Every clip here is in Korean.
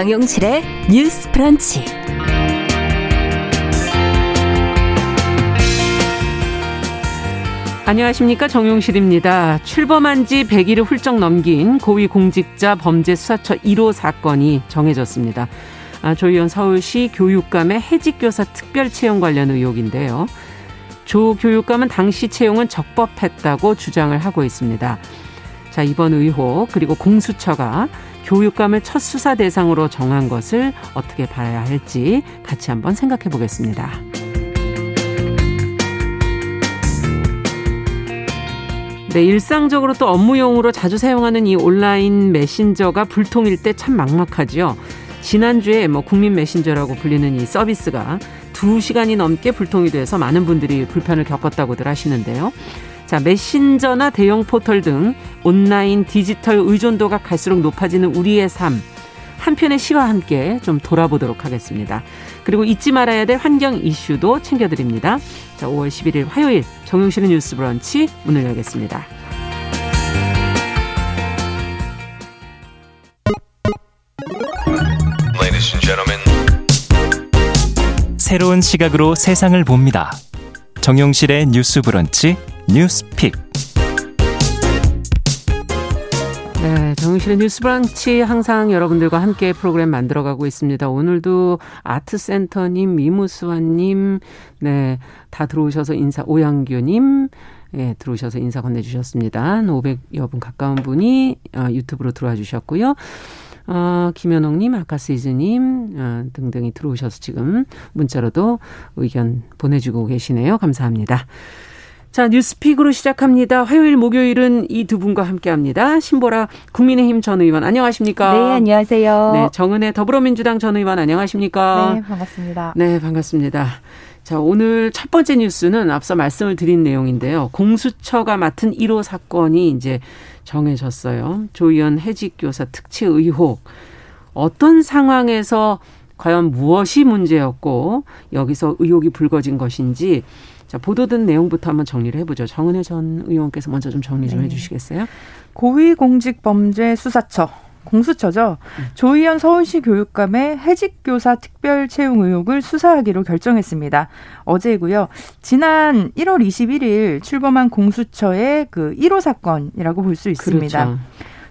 정용실의 뉴스 프런치. 안녕하십니까 정용실입니다. 출범한 지 100일을 훌쩍 넘긴 고위공직자 범죄 수사처 1호 사건이 정해졌습니다. 아, 조희연 서울시 교육감의 해직교사 특별 채용 관련 의혹인데요. 조 교육감은 당시 채용은 적법했다고 주장을 하고 있습니다. 자, 이번 의혹 그리고 공수처가 교육감을 첫 수사 대상으로 정한 것을 어떻게 봐야 할지 같이 한번 생각해 보겠습니다. 네, 일상적으로 또 업무용으로 자주 사용하는 이 온라인 메신저가 불통일 때 참 막막하죠. 지난주에 뭐 국민 메신저라고 불리는 이 서비스가 두시간이 넘게 불통이 돼서 많은 분들이 불편을 겪었다고들 하시는데요. 자, 메신저나 대형 포털 등 온라인 디지털 의존도가 갈수록 높아지는 우리의 삶. 한편의 시와 함께 좀 돌아보도록 하겠습니다. 그리고 잊지 말아야 될 환경 이슈도 챙겨드립니다. 자, 5월 11일 화요일 정용실의 뉴스 브런치 문을 열겠습니다. 새로운 시각으로 세상을 봅니다. 정용실의 뉴스 브런치 뉴스픽. 네, 정실의 뉴스 브런치 항상 여러분들과 함께 프로그램 만들어가고 있습니다. 오늘도 아트센터님, 미무스와님, 네, 다 들어오셔서 인사, 오양규님, 예, 들어오셔서 인사 건네주셨습니다. 500여 분 가까운 분이 어, 유튜브로 들어와 주셨고요. 어, 김현옥님, 아카시즈님 어, 등등이 들어오셔서 지금 문자로도 의견 보내주고 계시네요. 감사합니다. 자, 뉴스픽으로 시작합니다. 화요일, 목요일은 이 두 분과 함께 합니다. 신보라 국민의힘 전 의원, 안녕하십니까? 네, 안녕하세요. 네, 정은혜 더불어민주당 전 의원, 안녕하십니까? 네, 반갑습니다. 네, 반갑습니다. 자, 오늘 첫 번째 뉴스는 앞서 말씀을 드린 내용인데요. 공수처가 맡은 1호 사건이 이제 정해졌어요. 조의원 해직교사 특채 의혹. 어떤 상황에서 과연 무엇이 문제였고 여기서 의혹이 불거진 것인지 자, 보도된 내용부터 한번 정리를 해보죠. 정은혜 전 의원께서 먼저 좀 정리 좀 네. 해주시겠어요? 고위공직범죄수사처 공수처죠. 음. 조희연 서울시 교육감의 해직교사 특별 채용 의혹을 수사하기로 결정했습니다. 어제고요. 지난 1월 21일 출범한 공수처의 그 1호 사건이라고 볼 수 있습니다. 그렇죠.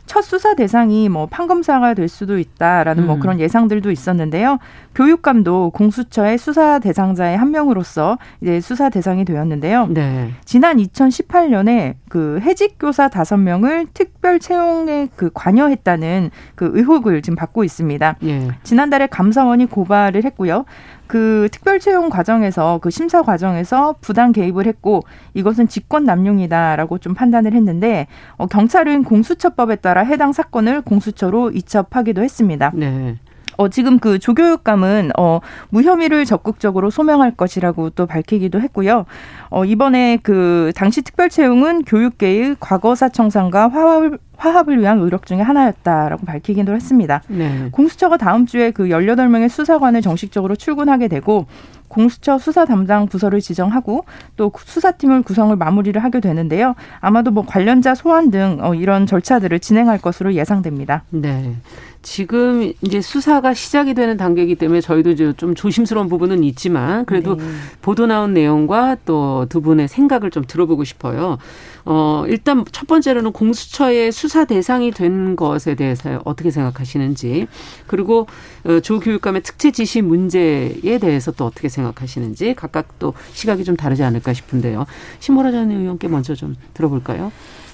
첫 수사 대상이 뭐 판검사가 될 수도 있다라는 뭐 음. 뭐 그런 예상들도 있었는데요. 교육감도 공수처의 수사 대상자의 한 명으로서 이제 수사 대상이 되었는데요. 네. 지난 2018년에 그 해직 교사 다섯 명을 특별 채용에 그 관여했다는 그 의혹을 지금 받고 있습니다. 예. 지난달에 감사원이 고발을 했고요. 그 특별 채용 과정에서 그 심사 과정에서 부당 개입을 했고 이것은 직권 남용이다라고 좀 판단을 했는데 어, 경찰은 공수처법에 따라 해당 사건을 공수처로 이첩하기도 했습니다. 네. 어, 지금 그 조교육감은 어, 무혐의를 적극적으로 소명할 것이라고 또 밝히기도 했고요. 어, 이번에 그 당시 특별 채용은 교육계의 과거사 청산과 화합을 화합을 위한 노력 중의 하나였다라고 밝히기도 했습니다. 네. 공수처가 다음 주에 그 18명의 수사관을 정식적으로 출근하게 되고 공수처 수사 담당 부서를 지정하고 또 수사팀을 구성을 마무리를 하게 되는데요. 아마도 뭐 관련자 소환 등 어, 이런 절차들을 진행할 것으로 예상됩니다. 네. 지금 이제 수사가 시작이 되는 단계이기 때문에 저희도 좀 조심스러운 부분은 있지만 그래도 네. 보도 나온 내용과 또 두 분의 생각을 좀 들어보고 싶어요. 어, 일단 첫 번째로는 공수처의 수사 대상이 된 것에 대해서 어떻게 생각하시는지 그리고 어, 조 교육감의 특채 지시 문제에 대해서 또 어떻게 생각하시는지 각각 또 시각이 좀 다르지 않을까 싶은데요. 신보라 전 의원께 먼저 좀 들어볼까요?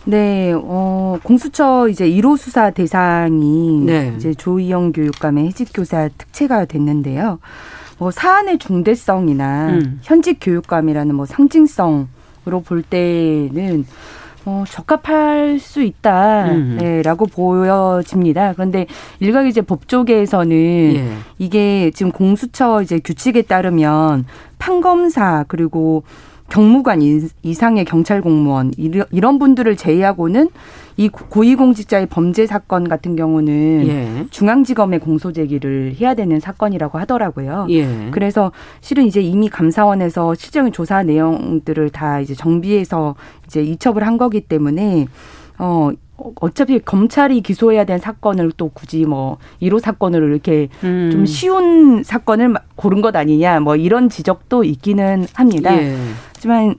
네, 어, 공수처 이제 1호 수사 대상이 네. 이제 조희영 교육감의 해직 교사 특채가 됐는데요. 뭐 사안의 중대성이나 음. 현직 교육감이라는 뭐 상징성으 로 볼 때는 어, 적합할 수 있다라고 음. 네, 보여집니다. 그런데 일각 이제 법조계에서는 예. 이게 지금 공수처 이제 규칙에 따르면 판검사 그리고 경무관 이상의 경찰 공무원 이런 분들을 제외하고는 이 고위공직자의 범죄 사건 같은 경우는 예. 중앙지검에 공소 제기를 해야 되는 사건이라고 하더라고요. 예. 그래서 실은 이제 이미 감사원에서 실적인 조사 내용들을 다 이제 정비해서 이제 이첩을 한 거기 때문에 어 어차피 검찰이 기소해야 되는 사건을 또 굳이 뭐 1호 사건으로 이렇게 음. 좀 쉬운 사건을 고른 것 아니냐 뭐 이런 지적도 있기는 합니다. 예. 하지만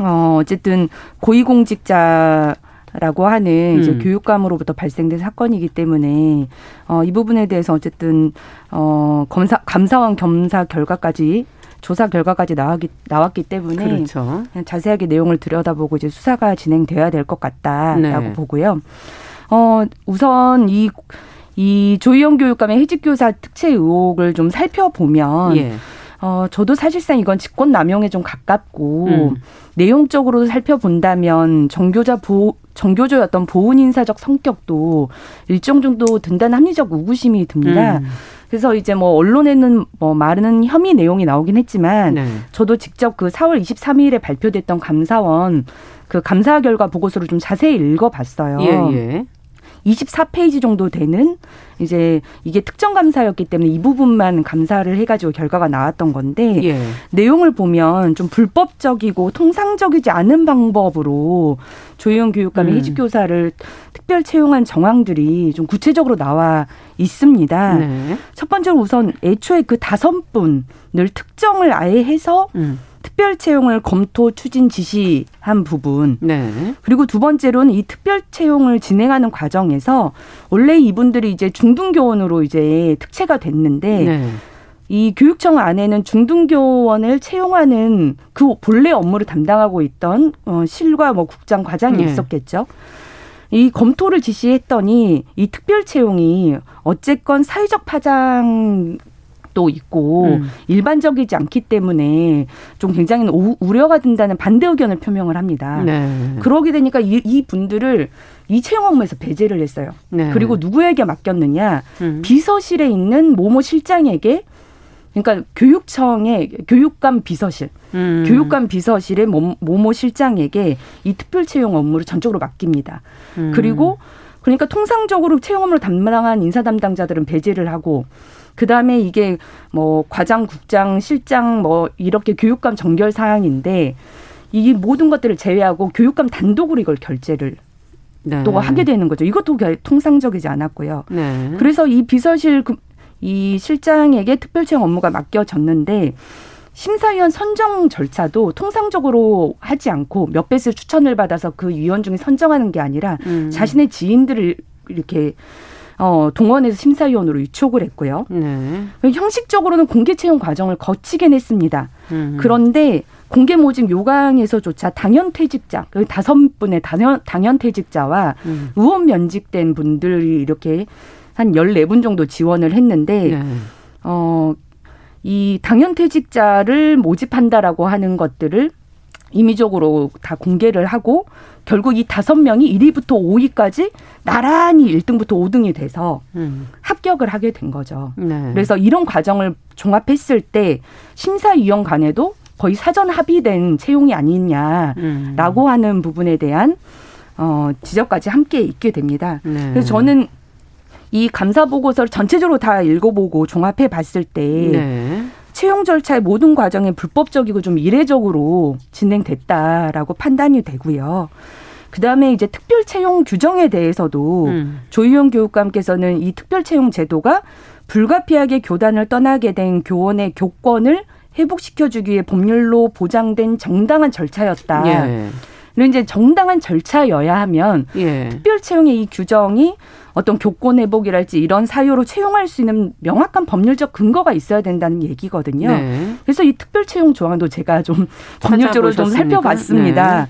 어 어쨌든 고위공직자 라고 하는 이제 음. 교육감으로부터 발생된 사건이기 때문에 어, 이 부분에 대해서 어쨌든 어, 검사 감사원 겸사 결과까지 조사 결과까지 나왔기 나왔기 때문에 그렇죠. 자세하게 내용을 들여다보고 이제 수사가 진행돼야 될 것 같다라고 네. 보고요. 어 우선 이 이 조희영 교육감의 해직교사 특채 의혹을 좀 살펴보면 예. 어 저도 사실상 이건 직권 남용에 좀 가깝고 음. 내용적으로 살펴본다면 정교자 보 정교조의 어떤 보훈 인사적 성격도 일정 정도 든다는 합리적 의구심이 듭니다. 음. 그래서 이제 뭐 언론에는 뭐 많은 혐의 내용이 나오긴 했지만 네. 저도 직접 그 4월 23일에 발표됐던 감사원 그 감사 결과 보고서를 좀 자세히 읽어봤어요. 예, 예. 24페이지 정도 되는 이제 이게 특정 감사였기 때문에 이 부분만 감사를 해가지고 결과가 나왔던 건데 예. 내용을 보면 좀 불법적이고 통상적이지 않은 방법으로 조희영 교육감의 음. 해직교사를 특별 채용한 정황들이 좀 구체적으로 나와 있습니다. 네. 첫 번째로 우선 애초에 그 다섯 분을 특정을 아예 해서 음. 특별 채용을 검토 추진 지시한 부분 네. 그리고 두 번째로는 이 특별 채용을 진행하는 과정에서 원래 이분들이 이제 중등 교원으로 이제 특채가 됐는데 네. 이 교육청 안에는 중등교원을 채용하는 그 본래 업무를 담당하고 있던 어, 실과 뭐 국장 과장이 예. 있었겠죠. 이 검토를 지시했더니 이 특별 채용이 어쨌건 사회적 파장 도 있고 음. 일반적이지 않기 때문에 좀 굉장히 우- 우려가 든다는 반대 의견을 표명을 합니다. 네. 그러게 되니까 이, 이 분들을 이 채용 업무에서 배제를 했어요. 네. 그리고 누구에게 맡겼느냐? 음. 비서실에 있는 모모 실장에게 그러니까 교육청의 교육감 비서실, 음. 교육감 비서실의 모- 모모 실장에게 이 특별 채용 업무를 전적으로 맡깁니다. 음. 그리고 그러니까 통상적으로 채용 업무를 담당한 인사 담당자들은 배제를 하고 그 다음에 이게 뭐 과장, 국장, 실장 뭐 이렇게 교육감 정결 사항인데 이 모든 것들을 제외하고 교육감 단독으로 이걸 결제를 네. 또 하게 되는 거죠. 이것도 결- 통상적이지 않았고요. 네. 그래서 이 비서실 그- 이 실장에게 특별 채용 업무가 맡겨졌는데 심사위원 선정 절차도 통상적으로 하지 않고 몇 배수 추천을 받아서 그 위원 중에 선정하는 게 아니라 음. 자신의 지인들을 이렇게 어, 동원해서 심사위원으로 유촉을 했고요. 네. 형식적으로는 공개 채용 과정을 거치긴 했습니다. 음. 그런데 공개 모집 요강에서조차 당연 퇴직자, 그 다섯 분의 당연, 당연 퇴직자와 음. 의원 면직된 분들이 이렇게 한 14분 정도 지원을 했는데, 네. 어, 이 당연 퇴직자를 모집한다라고 하는 것들을 임의적으로 다 공개를 하고 결국 이 다섯 명이 1위부터 5위까지 나란히 1등부터 5등이 돼서 음. 합격을 하게 된 거죠. 네. 그래서 이런 과정을 종합했을 때 심사위원 간에도 거의 사전 합의된 채용이 아니냐라고 음. 하는 부분에 대한 어, 지적까지 함께 있게 됩니다. 네. 그래서 저는 이 감사 보고서를 전체적으로 다 읽어보고 종합해 봤을 때 네. 채용 절차의 모든 과정이 불법적이고 좀 이례적으로 진행됐다라고 판단이 되고요. 그 다음에 이제 특별 채용 규정에 대해서도 음. 조희영 교육감께서는 이 특별 채용 제도가 불가피하게 교단을 떠나게 된 교원의 교권을 회복시켜주기 위해 법률로 보장된 정당한 절차였다. 예. 는 이제 정당한 절차여야 하면 예. 특별 채용의 이 규정이 어떤 교권 회복이랄지 이런 사유로 채용할 수 있는 명확한 법률적 근거가 있어야 된다는 얘기거든요. 네. 그래서 이 특별 채용 조항도 제가 좀 법률적으로 좀? 살펴봤습니다. 네.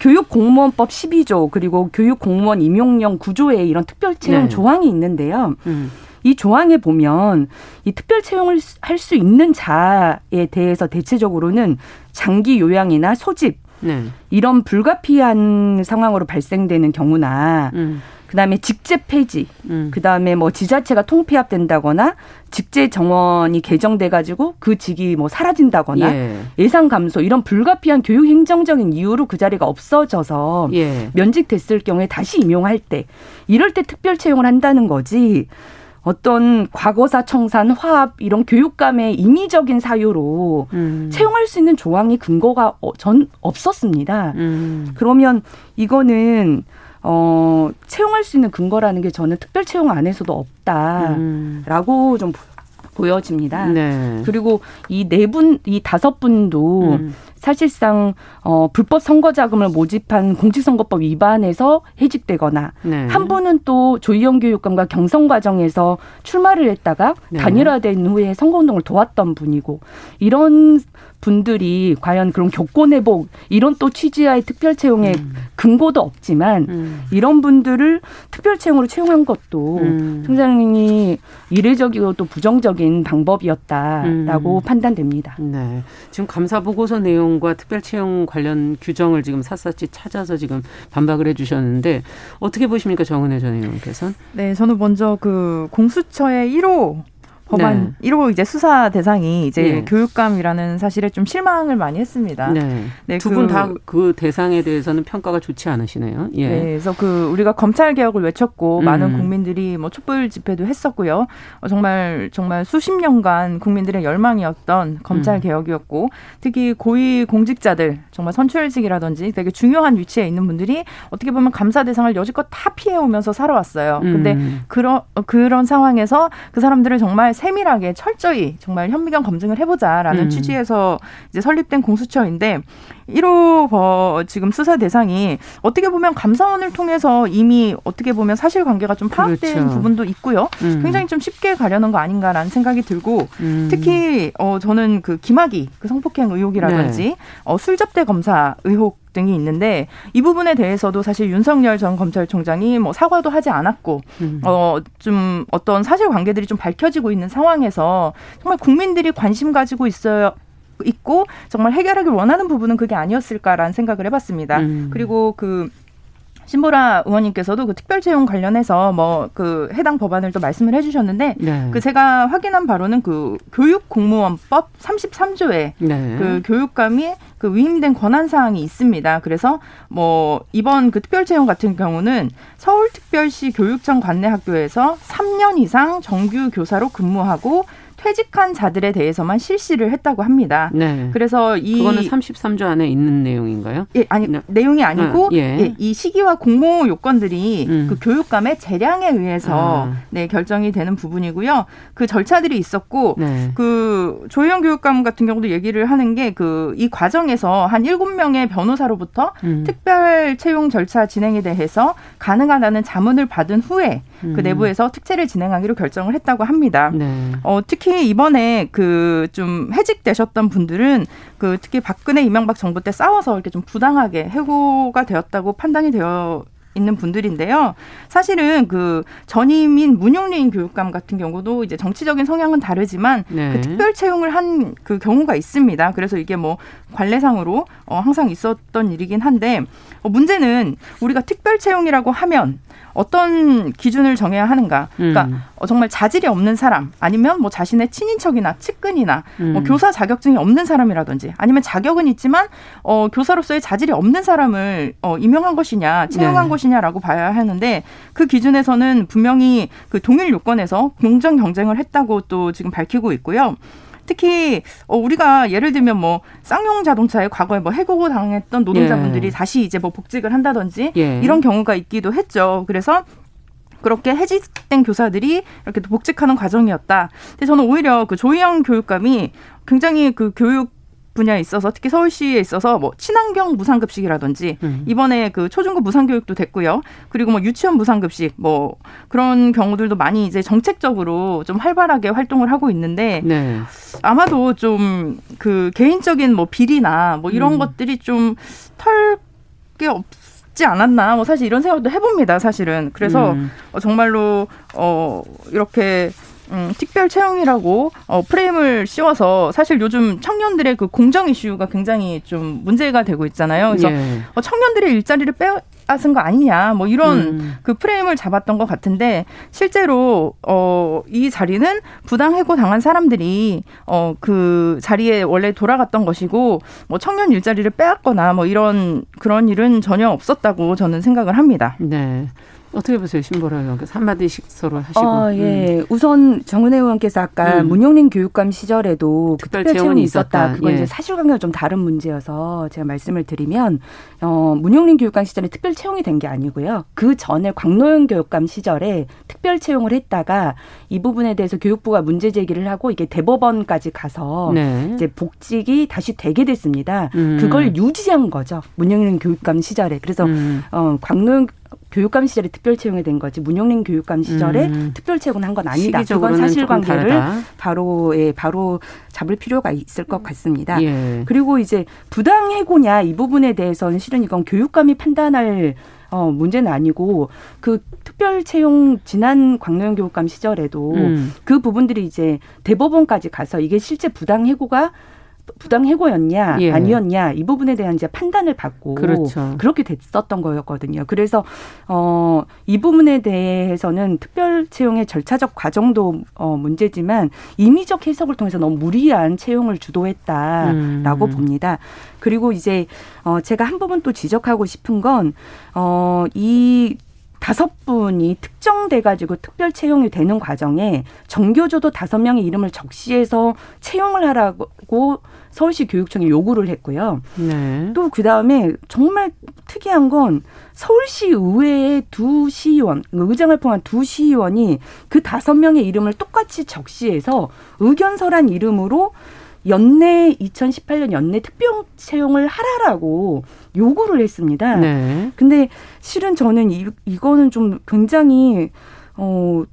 교육공무원법 12조 그리고 교육공무원 임용령 9조에 이런 특별 채용 네. 조항이 있는데요. 음. 이 조항에 보면 이 특별 채용을 할 수 있는 자에 대해서 대체적으로는 장기 요양이나 소집 네. 이런 불가피한 상황으로 발생되는 경우나 음. 그다음에 직제 폐지, 음. 그다음에 뭐 지자체가 통폐합된다거나 직제 정원이 개정돼 가지고 그 직이 뭐 사라진다거나 예. 예상 감소 이런 불가피한 교육 행정적인 이유로 그 자리가 없어져서 예. 면직됐을 경우에 다시 임용할 때 이럴 때 특별 채용을 한다는 거지 어떤 과거사 청산 화합 이런 교육감의 인위적인 사유로 음. 채용할 수 있는 조항이 근거가 어, 전 없었습니다. 음. 그러면 이거는 어, 채용할 수 있는 근거라는 게 저는 특별 채용 안에서도 없다라고 음. 좀 보여집니다. 네. 그리고 이 네 분, 이 다섯 분도 음. 사실상 어 불법 선거 자금을 모집한 공직선거법 위반해서 해직되거나 네. 한 분은 또 조희영 교육감과 경선 과정에서 출마를 했다가 네. 단일화된 후에 선거운동을 도왔던 분이고 이런 분들이 과연 그런 교권 회복 이런 또 취지와의 특별 채용의 음. 근거도 없지만 음. 이런 분들을 특별 채용으로 채용한 것도 음. 총장님이 이례적이고 또 부정적인 방법이었다라고 음. 판단됩니다. 네. 지금 감사 보고서 내용 과 특별 채용 관련 규정을 지금 샅샅이 찾아서 지금 반박을 해 주셨는데 어떻게 보십니까 정은혜 전 의원께서는? 네, 저는 먼저 그 공수처의 1호 법안 네. 1호 이제 수사 대상이 이제 네. 교육감이라는 사실에 좀 실망을 많이 했습니다. 네. 네 두분 다그 그 대상에 대해서는 평가가 좋지 않으시네요. 예. 네. 그래서 그 우리가 검찰 개혁을 외쳤고 음. 많은 국민들이 뭐 촛불 집회도 했었고요. 어, 정말 정말 수십 년간 국민들의 열망이었던 검찰 음. 개혁이었고 특히 고위 공직자들 정말 선출직이라든지 되게 중요한 위치에 있는 분들이 어떻게 보면 감사 대상을 여지껏 다 피해 오면서 살아왔어요. 근데 음. 그런 그런 상황에서 그 사람들을 정말 세밀하게 철저히 정말 현미경 검증을 해보자라는 음. 취지에서 이제 설립된 공수처인데 1호 버 지금 수사 대상이 어떻게 보면 감사원을 통해서 이미 어떻게 보면 사실관계가 좀 파악된 그렇죠. 부분도 있고요. 음. 굉장히 좀 쉽게 가려는 거 아닌가라는 생각이 들고 음. 특히 어 저는 그 김학의 그 성폭행 의혹이라든지 네. 어 술접대 검사 의혹 등이 있는데 이 부분에 대해서도 사실 윤석열 전 검찰총장이 뭐 사과도 하지 않았고 음. 어좀 어떤 사실관계들이 좀 밝혀지고 있는 상황에서 정말 국민들이 관심 가지고 있어요. 있고 정말 해결하길 원하는 부분은 그게 아니었을까라는 생각을 해봤습니다. 음. 그리고 그 신보라 의원님께서도 그 특별 채용 관련해서 뭐 그 해당 법안을 또 말씀을 해주셨는데 네. 그 제가 확인한 바로는 그 교육 공무원법 33조에 네. 그 교육감이 그 위임된 권한 사항이 있습니다. 그래서 뭐 이번 그 특별 채용 같은 경우는 서울특별시 교육청 관내 학교에서 3년 이상 정규 교사로 근무하고 퇴직한 자들에 대해서만 실시를 했다고 합니다. 네. 그래서 이 그거는 33조 안에 있는 내용인가요? 예, 아니 네. 내용이 아니고 아, 예. 예. 이 시기와 공모 요건들이 음. 그 교육감의 재량에 의해서 아. 네, 결정이 되는 부분이고요. 그 절차들이 있었고 네. 그 조혜영 교육감 같은 경우도 얘기를 하는 게 그 이 과정에서 한 일곱 명의 변호사로부터 음. 특별 채용 절차 진행에 대해서 가능하다는 자문을 받은 후에 그 내부에서 특채를 진행하기로 결정을 했다고 합니다. 네. 어, 특히 이번에 그 좀 해직되셨던 분들은 그 특히 박근혜 이명박 정부 때 싸워서 이렇게 좀 부당하게 해고가 되었다고 판단이 되어 있는 분들인데요. 사실은 그 전임인 문용린 교육감 같은 경우도 이제 정치적인 성향은 다르지만 네. 그 특별 채용을 한 그 경우가 있습니다. 그래서 이게 뭐 관례상으로 어 항상 있었던 일이긴 한데 어 문제는 우리가 특별 채용이라고 하면 어떤 기준을 정해야 하는가. 그러니까 음. 어, 정말 자질이 없는 사람 아니면 뭐 자신의 친인척이나 측근이나 뭐 음. 뭐 교사 자격증이 없는 사람이라든지 아니면 자격은 있지만 어, 교사로서의 자질이 없는 사람을 어, 임명한 것이냐 채용한 네. 것이냐라고 봐야 하는데 그 기준에서는 분명히 그 동일 요건에서 공정 경쟁을 했다고 또 지금 밝히고 있고요. 특히 어 우리가 예를 들면 뭐 쌍용 자동차에 과거에 뭐 해고 당했던 노동자분들이 예. 다시 이제 뭐 복직을 한다든지 예. 이런 경우가 있기도 했죠. 그래서 그렇게 해직된 교사들이 이렇게 복직하는 과정이었다. 근데 저는 오히려 그 조희영 교육감이 굉장히 그 교육 분야에 있어서 특히 서울시에 있어서 뭐 친환경 무상급식이라든지 음. 이번에 그 초중고 무상교육도 됐고요. 그리고 뭐 유치원 무상급식 뭐 그런 경우들도 많이 이제 정책적으로 좀 활발하게 활동을 하고 있는데 네. 아마도 좀 그 개인적인 뭐 비리나 뭐 이런 음. 것들이 좀 털 게 없지 않았나 뭐 사실 이런 생각도 해봅니다 사실은 그래서 음. 어, 정말로 어 이렇게 음, 특별 채용이라고 어, 프레임을 씌워서 사실 요즘 청년들의 그 공정 이슈가 굉장히 좀 문제가 되고 있잖아요. 그래서 예. 어, 청년들의 일자리를 빼 앗은 거 아니냐, 뭐 이런 음. 그 프레임을 잡았던 것 같은데 실제로 어, 이 자리는 부당 해고 당한 사람들이 어, 그 자리에 원래 돌아갔던 것이고 뭐 청년 일자리를 빼앗거나 뭐 이런 그런 일은 전혀 없었다고 저는 생각을 합니다. 네. 어떻게 보세요, 신보라 의원께서 한마디씩 서로 하시고. 어, 예. 음. 우선 정은혜 의원께서 아까 음. 문용린 교육감 시절에도 그 특별 채용이 있었다. 있었다. 그건 예. 이제 사실관계가 좀 다른 문제여서 제가 말씀을 드리면 어, 문용린 교육감 시절에 특별 채용이 된 게 아니고요. 그 전에 광노현 교육감 시절에 특별 채용을 했다가 이 부분에 대해서 교육부가 문제 제기를 하고 이게 대법원까지 가서 네. 이제 복직이 다시 되게 됐습니다. 음. 그걸 유지한 거죠. 문용린 교육감 시절에. 그래서 음. 어, 광노현 교육감 시절에 특별 채용이 된 거지 문용린 교육감 시절에 음. 특별 채용을 한건 아니다. 그건 사실관계를. 바로 예, 바로 잡을 필요가 있을 것 같습니다. 예. 그리고 이제 부당 해고냐 이 부분에 대해서는 실은 이건 교육감이 판단할 어, 문제는 아니고 그 특별 채용 지난 광노현 교육감 시절에도 음. 그 부분들이 이제 대법원까지 가서 이게 실제 부당 해고가 부당 해고였냐 예. 아니었냐 이 부분에 대한 이제 판단을 받고 그렇죠. 그렇게 됐었던 거였거든요. 그래서 어, 이 부분에 대해서는 특별 채용의 절차적 과정도 어, 문제지만 임의적 해석을 통해서 너무 무리한 채용을 주도했다라고 음. 봅니다. 그리고 이제 어, 제가 한 부분 또 지적하고 싶은 건 어, 이 다섯 분이 특정돼 가지고 특별 채용이 되는 과정에 정교조도 다섯 명의 이름을 적시해서 채용을 하라고 서울시 교육청에 요구를 했고요. 네. 또 그 다음에 정말 특이한 건 서울시 의회의 두 시의원, 의장을 포함한 두 시의원이 그 다섯 명의 이름을 똑같이 적시해서 의견서란 이름으로 연내 2018년 연내 특별 채용을 하라라고 요구를 했습니다. 네. 근데 실은 저는 이, 이거는 좀 굉장히 어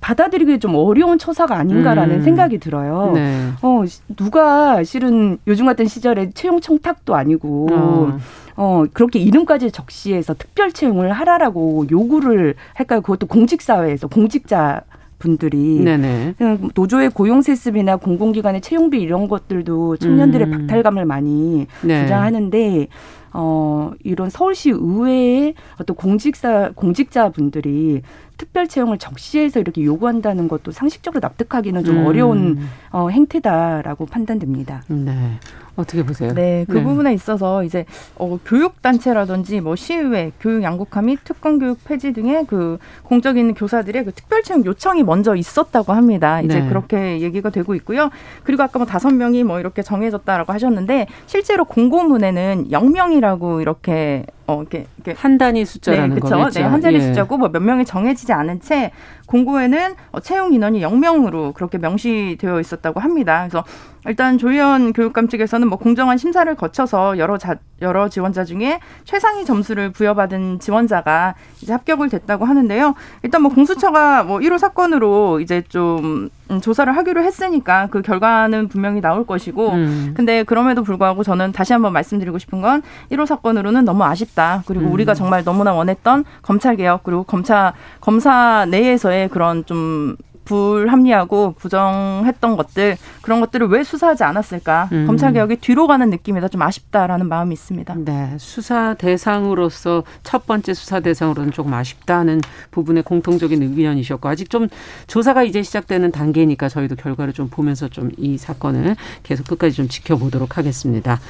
받아들이기 좀 어려운 처사가 아닌가라는 음. 생각이 들어요. 네. 어 누가 실은 요즘 같은 시절에 채용 청탁도 아니고 어. 어. 그렇게 이름까지 적시해서 특별 채용을 하라라고 요구를 할까요? 그것도 공직 사회에서 공직자 분들이 네네. 그냥 노조의 고용 세습이나 공공기관의 채용비 이런 것들도 청년들의 음. 박탈감을 많이 네. 주장하는데 어 이런 서울시 의회의 어떤 공직사 공직자 분들이 특별 채용을 적시해서 이렇게 요구한다는 것도 상식적으로 납득하기는 좀 음. 어려운 어, 행태다라고 판단됩니다. 네. 어떻게 보세요? 네, 그 부분에 있어서 이제 어, 교육 단체라든지 뭐 시의회, 교육 양극화 및 특권 교육 폐지 등의 그 공적 있는 교사들의 그 특별 채용 요청이 먼저 있었다고 합니다. 이제 네. 그렇게 얘기가 되고 있고요. 그리고 아까 뭐 다섯 명이 뭐 이렇게 정해졌다라고 하셨는데 실제로 공고문에는 0명이라고 이렇게 어 이렇게, 이렇게 한 단위 숫자라는 네, 그렇죠. 거겠죠. 네, 한 자리 예. 숫자고 뭐 몇 명이 정해지지 않은 채 공고에는 어, 채용 인원이 0명으로 그렇게 명시되어 있었다고 합니다. 그래서 일단 조희연 교육감 측에서는 뭐 공정한 심사를 거쳐서 여러 자, 여러 지원자 중에 최상위 점수를 부여받은 지원자가 이제 합격을 됐다고 하는데요. 일단 뭐 공수처가 뭐 1호 사건으로 이제 좀 음, 조사를 하기로 했으니까 그 결과는 분명히 나올 것이고 음. 근데 그럼에도 불구하고 저는 다시 한번 말씀드리고 싶은 건 1호 사건으로는 너무 아쉽다. 그리고 음. 우리가 정말 너무나 원했던 검찰 개혁 그리고 검찰 검사 내에서의 그런 좀 불합리하고 부정했던 것들 그런 것들을 왜 수사하지 않았을까? 음. 검찰 개혁이 뒤로 가는 느낌이다. 좀 아쉽다라는 마음이 있습니다. 네, 수사 대상으로서 첫 번째 수사 대상으로는 조금 아쉽다는 부분의 공통적인 의견이셨고 아직 좀 조사가 이제 시작되는 단계니까 저희도 결과를 좀 보면서 좀 이 사건을 계속 끝까지 좀 지켜보도록 하겠습니다.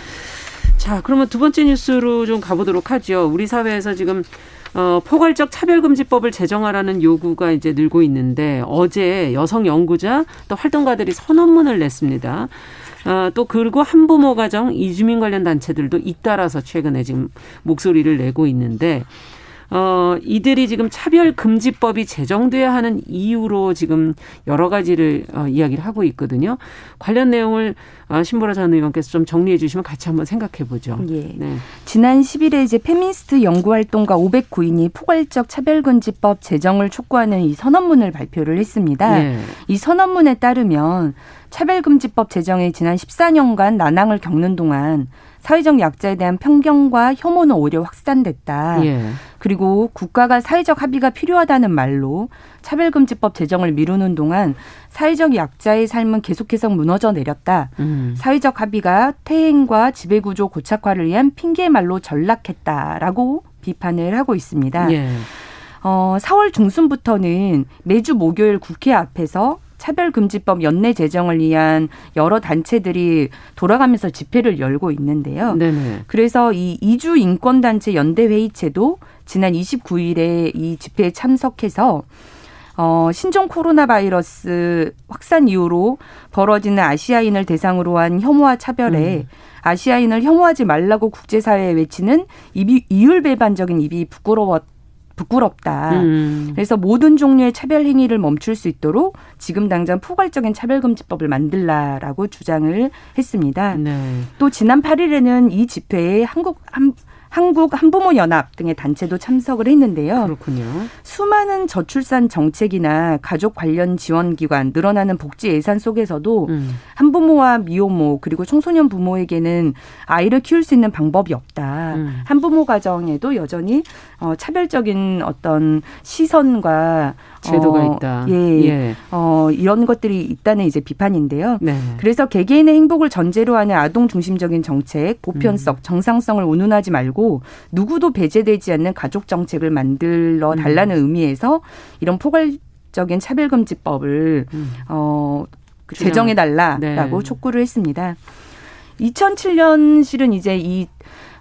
자, 그러면 두 번째 뉴스로 좀 가보도록 하죠. 우리 사회에서 지금 어, 포괄적 차별금지법을 제정하라는 요구가 이제 늘고 있는데 어제 여성 연구자 또 활동가들이 선언문을 냈습니다. 어, 또 그리고 한부모 가정 이주민 관련 단체들도 잇따라서 최근에 지금 목소리를 내고 있는데 어, 이들이 지금 차별금지법이 제정돼야 하는 이유로 지금 여러 가지를 어, 이야기를 하고 있거든요. 관련 내용을 어, 신보라 전 의원께서 좀 정리해 주시면 같이 한번 생각해 보죠. 예. 네. 지난 10일에 이제 페미니스트 연구활동가 509인이 포괄적 차별금지법 제정을 촉구하는 이 선언문을 발표를 했습니다. 예. 이 선언문에 따르면 차별금지법 제정이 지난 14년간 난항을 겪는 동안 사회적 약자에 대한 편견과 혐오는 오히려 확산됐다. 예. 그리고 국가가 사회적 합의가 필요하다는 말로 차별금지법 제정을 미루는 동안 사회적 약자의 삶은 계속해서 무너져 내렸다. 음. 사회적 합의가 퇴행과 지배구조 고착화를 위한 핑계의 말로 전락했다라고 비판을 하고 있습니다. 예. 어, 4월 중순부터는 매주 목요일 국회 앞에서 차별금지법 연내 제정을 위한 여러 단체들이 돌아가면서 집회를 열고 있는데요. 네네. 그래서 이 이주 인권단체 연대회의체도 지난 29일에 이 집회에 참석해서 어, 신종 코로나 바이러스 확산 이후로 벌어지는 아시아인을 대상으로 한 혐오와 차별에 음. 아시아인을 혐오하지 말라고 국제사회에 외치는 이율배반적인 입이 부끄러웠 부끄럽다. 음. 그래서 모든 종류의 차별 행위를 멈출 수 있도록 지금 당장 포괄적인 차별금지법을 만들라라고 주장을 했습니다. 네. 또 지난 8일에는 이 집회에 한국 한 한국 한부모 연합 등의 단체도 참석을 했는데요. 그렇군요. 수많은 저출산 정책이나 가족 관련 지원 기관 늘어나는 복지 예산 속에서도 음. 한부모와 미혼모 그리고 청소년 부모에게는 아이를 키울 수 있는 방법이 없다. 음. 한부모 가정에도 여전히 어, 차별적인 어떤 시선과 제도가 어, 있다. 예, 예. 어, 이런 것들이 있다는 이제 비판인데요. 네. 그래서 개개인의 행복을 전제로 하는 아동 중심적인 정책, 보편성, 음. 정상성을 운운하지 말고 누구도 배제되지 않는 가족 정책을 만들어 달라는 음. 의미에서 이런 포괄적인 차별금지법을 음. 어, 제정해 달라라고 네. 촉구를 했습니다. 2007년 실은 이제 이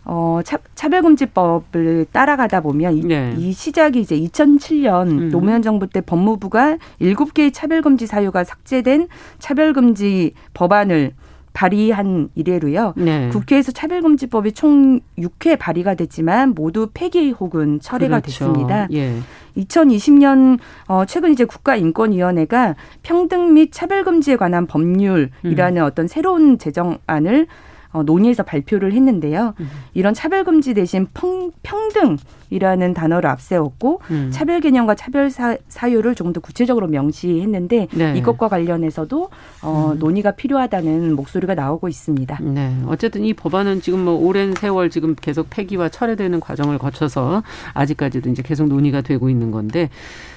어, 차, 차별금지법을 따라가다 보면 이, 네. 이 시작이 이제 2007년 음. 노무현 정부 때 법무부가 일곱 개의 차별금지 사유가 삭제된 차별금지 법안을 발의한 이래로요. 네. 국회에서 차별금지법이 총 6회 발의가 됐지만 모두 폐기 혹은 철회가 그렇죠. 됐습니다. 예. 2020년 어 최근 이제 국가인권위원회가 평등 및 차별금지에 관한 법률이라는 음. 어떤 새로운 제정안을 어, 논의해서 발표를 했는데요. 음. 이런 차별 금지 대신 평, 평등이라는 단어를 앞세웠고 음. 차별 개념과 차별 사, 사유를 조금 더 구체적으로 명시했는데 네. 이것과 관련해서도 어, 음. 논의가 필요하다는 목소리가 나오고 있습니다. 네. 어쨌든 이 법안은 지금 뭐 오랜 세월 지금 계속 폐기와 철회되는 과정을 거쳐서 아직까지도 이제 계속 논의가 되고 있는 건데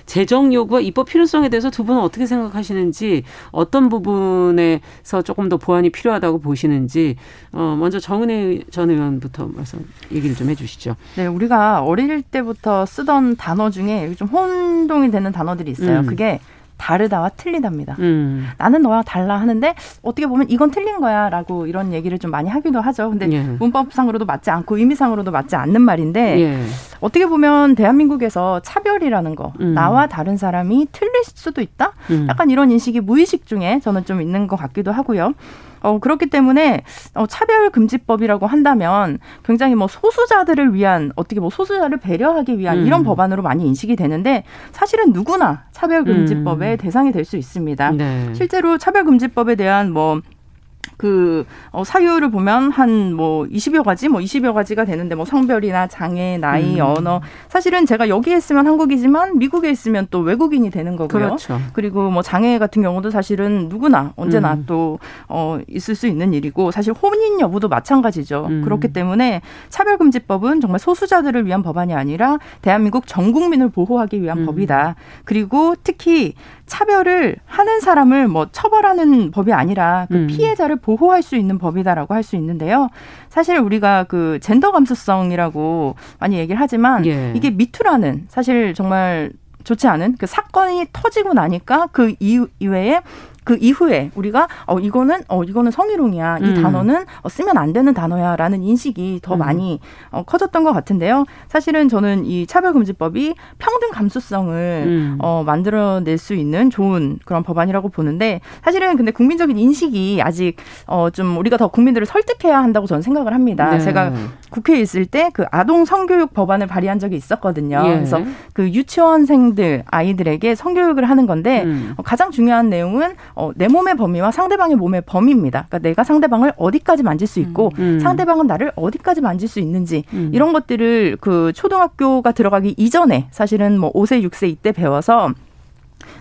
재정 요구와 입법 필요성에 대해서 두 분은 어떻게 생각하시는지 어떤 부분에서 조금 더 보완이 필요하다고 보시는지 어 먼저 정은혜 전 의원부터 말씀 얘기를 좀 해주시죠. 네, 우리가 어릴 때부터 쓰던 단어 중에 좀 혼동이 되는 단어들이 있어요. 음. 그게 다르다와 틀리답니다. 음. 나는 너와 달라 하는데 어떻게 보면 이건 틀린 거야라고 이런 얘기를 좀 많이 하기도 하죠. 근데 예. 문법상으로도 맞지 않고 의미상으로도 맞지 않는 말인데 예. 어떻게 보면 대한민국에서 차별이라는 거 음. 나와 다른 사람이 틀릴 수도 있다. 음. 약간 이런 인식이 무의식 중에 저는 좀 있는 것 같기도 하고요. 어, 그렇기 때문에 어, 차별금지법이라고 한다면 굉장히 뭐 소수자들을 위한 어떻게 뭐 소수자를 배려하기 위한 음. 이런 법안으로 많이 인식이 되는데 사실은 누구나 차별금지법의 음. 대상이 될 수 있습니다. 네. 실제로 차별금지법에 대한 뭐 그 어, 사유를 보면 한 뭐 20여 가지, 뭐 20여 가지가 되는데 뭐 성별이나 장애, 나이, 음. 언어 사실은 제가 여기에 있으면 한국이지만 미국에 있으면 또 외국인이 되는 거고요. 그렇죠. 그리고 뭐 장애 같은 경우도 사실은 누구나 언제나 음. 또 어, 있을 수 있는 일이고 사실 혼인 여부도 마찬가지죠. 음. 그렇기 때문에 차별금지법은 정말 소수자들을 위한 법안이 아니라 대한민국 전 국민을 보호하기 위한 음. 법이다. 그리고 특히 차별을 하는 사람을 뭐 처벌하는 법이 아니라 그 음. 피해자를 보호할 수 있는 법이다라고 할 수 있는데요. 사실 우리가 그 젠더 감수성이라고 많이 얘기를 하지만 예. 이게 미투라는 사실 정말 좋지 않은 그 사건이 터지고 나니까 그 이외에 그 이후에 우리가 어 이거는 어 이거는 성희롱이야. 이 음. 단어는 어, 쓰면 안 되는 단어야라는 인식이 더 음. 많이 어, 커졌던 것 같은데요. 사실은 저는 이 차별금지법이 평등 감수성을 음. 어, 만들어낼 수 있는 좋은 그런 법안이라고 보는데 사실은 근데 국민적인 인식이 아직 어, 좀 우리가 더 국민들을 설득해야 한다고 저는 생각을 합니다. 네. 제가 국회에 있을 때 그 아동 성교육 법안을 발의한 적이 있었거든요. 예. 그래서 그 유치원생들 아이들에게 성교육을 하는 건데 음. 어, 가장 중요한 내용은 어, 내 몸의 범위와 상대방의 몸의 범위입니다. 그러니까 내가 상대방을 어디까지 만질 수 있고 음. 음. 상대방은 나를 어디까지 만질 수 있는지 음. 이런 것들을 그 초등학교가 들어가기 이전에 사실은 뭐 5세, 6세 이때 배워서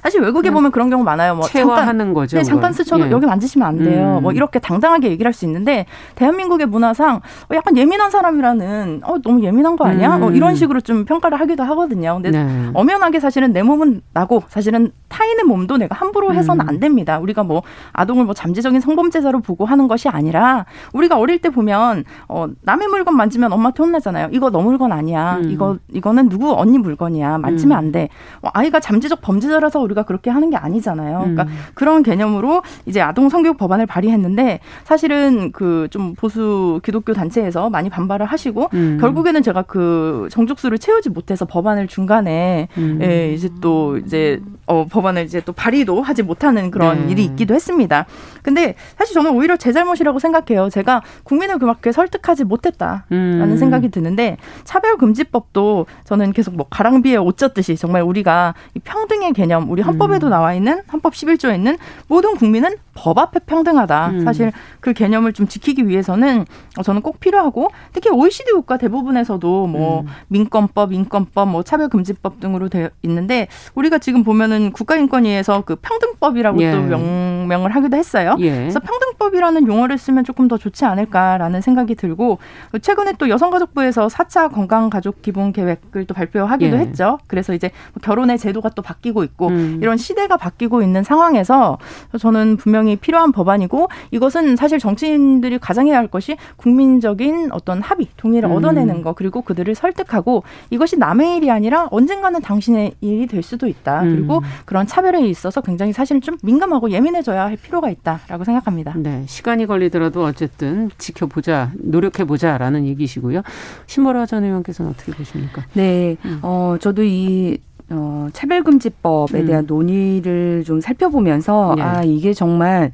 사실 외국에 보면 그런 경우 많아요. 뭐 잠깐 거죠. 네, 잠깐 스쳐도 예. 여기 만지시면 안 돼요. 음. 뭐 이렇게 당당하게 얘기를 할 수 있는데 대한민국의 문화상 어, 약간 예민한 사람이라는 어 너무 예민한 거 아니야? 음. 어, 이런 식으로 좀 평가를 하기도 하거든요. 근데 네. 엄연하게 사실은 내 몸은 나고 사실은 타인의 몸도 내가 함부로 해서는 음. 안 됩니다. 우리가 뭐 아동을 뭐 잠재적인 성범죄자로 보고 하는 것이 아니라 우리가 어릴 때 보면 어 남의 물건 만지면 엄마한테 혼나잖아요. 이거 너 물건 아니야. 음. 이거 이거는 누구 언니 물건이야. 만지면 음. 안 돼. 어, 아이가 잠재적 범죄자라서 우리가 그렇게 하는 게 아니잖아요. 그러니까 음. 그런 개념으로 이제 아동 성교육 법안을 발의했는데 사실은 그 좀 보수 기독교 단체에서 많이 반발을 하시고 음. 결국에는 제가 그 정족수를 채우지 못해서 법안을 중간에 음. 예, 이제 또 이제 어 법안을 이제 또 발의도 하지 못하는 그런 네. 일이 있기도 했습니다. 근데 사실 저는 오히려 제 잘못이라고 생각해요. 제가 국민을 그렇게 설득하지 못했다라는 음. 생각이 드는데 차별금지법도 저는 계속 뭐 가랑비에 옷 젖듯이 정말 우리가 이 평등의 개념, 우리 헌법에도 음. 나와 있는 헌법 11조에 있는 모든 국민은 법 앞에 평등하다. 음. 사실 그 개념을 좀 지키기 위해서는 저는 꼭 필요하고 특히 OECD 국가 대부분에서도 뭐 음. 민권법, 인권법, 뭐 차별금지법 등으로 되어 있는데 우리가 지금 보면은 국가인권위에서 그 평등법이라고 예. 또 명명을 하기도 했어요. 예. 그래서 평등 법이라는 용어를 쓰면 조금 더 좋지 않을까라는 생각이 들고 최근에 또 여성가족부에서 4차 건강가족 기본 계획을 또 발표하기도 예. 했죠. 그래서 이제 결혼의 제도가 또 바뀌고 있고 음. 이런 시대가 바뀌고 있는 상황에서 저는 분명히 필요한 법안이고 이것은 사실 정치인들이 가장 해야 할 것이 국민적인 어떤 합의, 동의를 음. 얻어내는 거 그리고 그들을 설득하고 이것이 남의 일이 아니라 언젠가는 당신의 일이 될 수도 있다. 음. 그리고 그런 차별에 있어서 굉장히 사실 좀 민감하고 예민해져야 할 필요가 있다라고 생각합니다. 네, 시간이 걸리더라도 어쨌든 지켜보자, 노력해보자라는 얘기시고요. 신보라 전 의원께서는 어떻게 보십니까? 네, 음. 어, 저도 이 어, 차별금지법에 음. 대한 논의를 좀 살펴보면서 네. 아 이게 정말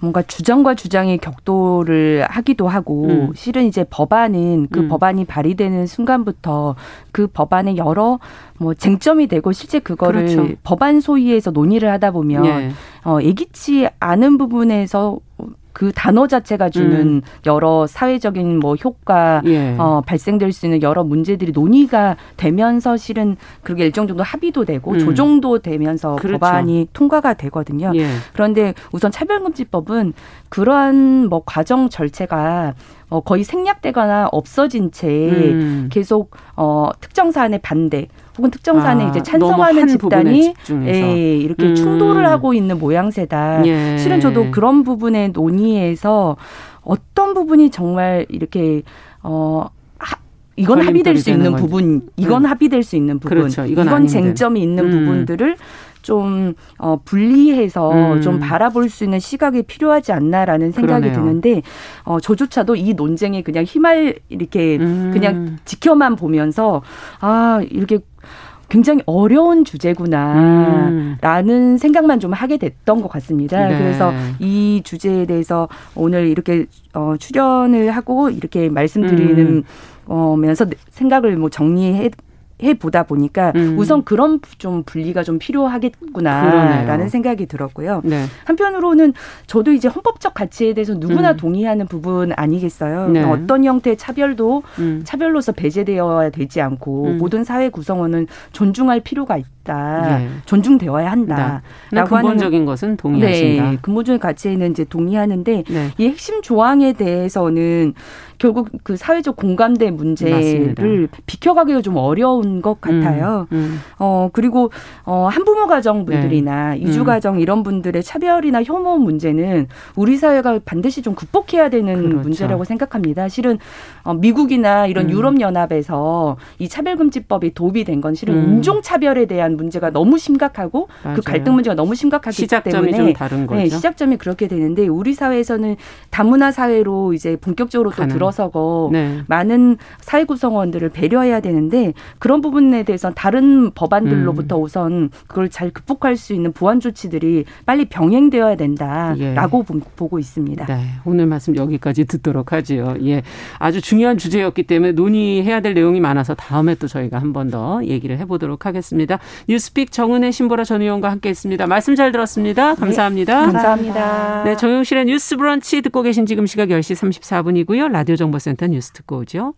뭔가 주장과 주장의 격돌을 하기도 하고 음. 실은 이제 법안은 그 음. 법안이 발의되는 순간부터 그 법안에 여러 뭐 쟁점이 되고 실제 그거를 그렇죠. 법안 소위에서 논의를 하다 보면 네. 어 예기치 않은 부분에서 그 단어 자체가 주는 음. 여러 사회적인 뭐 효과 예. 어, 발생될 수 있는 여러 문제들이 논의가 되면서 실은 그게 일정 정도 합의도 되고 음. 조정도 되면서 그렇죠. 법안이 통과가 되거든요. 예. 그런데 우선 차별금지법은 그러한 뭐 과정 절차가 어, 거의 생략되거나 없어진 채 음. 계속 어, 특정 사안에 반대 혹은 특정 사안에 아, 이제 찬성하는 집단이 예, 이렇게 음. 충돌을 하고 있는 모양새다. 예. 실은 저도 그런 부분의 논의에서 어떤 부분이 정말 이렇게 어 하, 이건 합의될 수 있는 부분, 이건 음. 합의될 수 있는 부분, 그렇죠. 이건, 이건 쟁점이 있는 음. 부분들을 좀 어, 분리해서 음. 좀 바라볼 수 있는 시각이 필요하지 않나라는 생각이 그러네요. 드는데 어, 저조차도 이 논쟁에 그냥 힘을 이렇게 음. 그냥 지켜만 보면서 아 이렇게 굉장히 어려운 주제구나라는 음. 생각만 좀 하게 됐던 것 같습니다. 네. 그래서 이 주제에 대해서 오늘 이렇게 어, 출연을 하고 이렇게 말씀드리는 음. 어, 면서 생각을 뭐 정리해 해 보다 보니까 음. 우선 그런 좀 분리가 좀 필요하겠구나라는 그러네요. 생각이 들었고요. 네. 한편으로는 저도 이제 헌법적 가치에 대해서 누구나 음. 동의하는 부분 아니겠어요. 네. 어떤 형태의 차별도 음. 차별로서 배제되어야 되지 않고 음. 모든 사회 구성원은 존중할 필요가 있다. 네. 존중되어야 한다. 네. 근본적인 것은 동의하신다. 네. 근본적인 가치에는 이제 동의하는데 네. 이 핵심 조항에 대해서는 결국 그 사회적 공감대 문제를 맞습니다. 비켜가기가 좀 어려운 것 같아요. 음, 음. 어 그리고 어 한부모 가정 분들이나 네. 이주 음. 가정 이런 분들의 차별이나 혐오 문제는 우리 사회가 반드시 좀 극복해야 되는 그렇죠. 문제라고 생각합니다. 실은 어 미국이나 이런 음. 유럽 연합에서 이 차별금지법이 도입이 된건 실은 음. 인종 차별에 대한 문제가 너무 심각하고 그 맞아요. 그 갈등 문제가 너무 심각하기 시작점이 때문에 좀 다른 거죠. 네, 시작점이 그렇게 되는데 우리 사회에서는 다문화 사회로 이제 본격적으로 또 들어 서고 네. 많은 사회 구성원들을 배려해야 되는데 그런 부분에 대해서 다른 법안들로부터 음. 우선 그걸 잘 극복할 수 있는 보완 조치들이 빨리 병행되어야 된다라고 예. 보고 있습니다. 네, 오늘 말씀 여기까지 듣도록 하지요. 예, 아주 중요한 주제였기 때문에 논의해야 될 내용이 많아서 다음에 또 저희가 한 번 더 얘기를 해보도록 하겠습니다. 뉴스픽 정은혜 신보라 전 의원과 함께했습니다. 말씀 잘 들었습니다. 감사합니다. 네, 감사합니다. 네, 정용실의 뉴스 브런치 듣고 계신 지금 시각 10시 34분이고요. 라디오 정보센터 뉴스 듣고 오죠.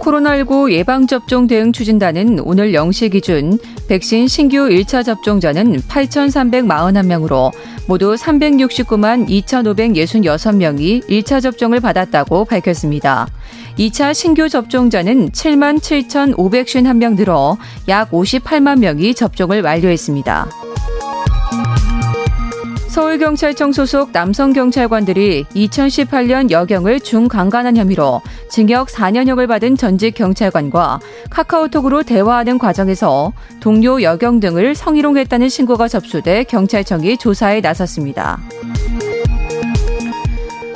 코로나19 예방접종 대응 추진단은 오늘 0시 기준 백신 신규 1차 접종자는 8,341명으로 모두 369만 2,566명이 1차 접종을 받았다고 밝혔습니다. 2차 신규 접종자는 7만 7,551명 늘어 약 58만 명이 접종을 완료했습니다. 서울경찰청 소속 남성 경찰관들이 2018년 여경을 중강간한 혐의로 징역 4년형을 받은 전직 경찰관과 카카오톡으로 대화하는 과정에서 동료 여경 등을 성희롱했다는 신고가 접수돼 경찰청이 조사에 나섰습니다.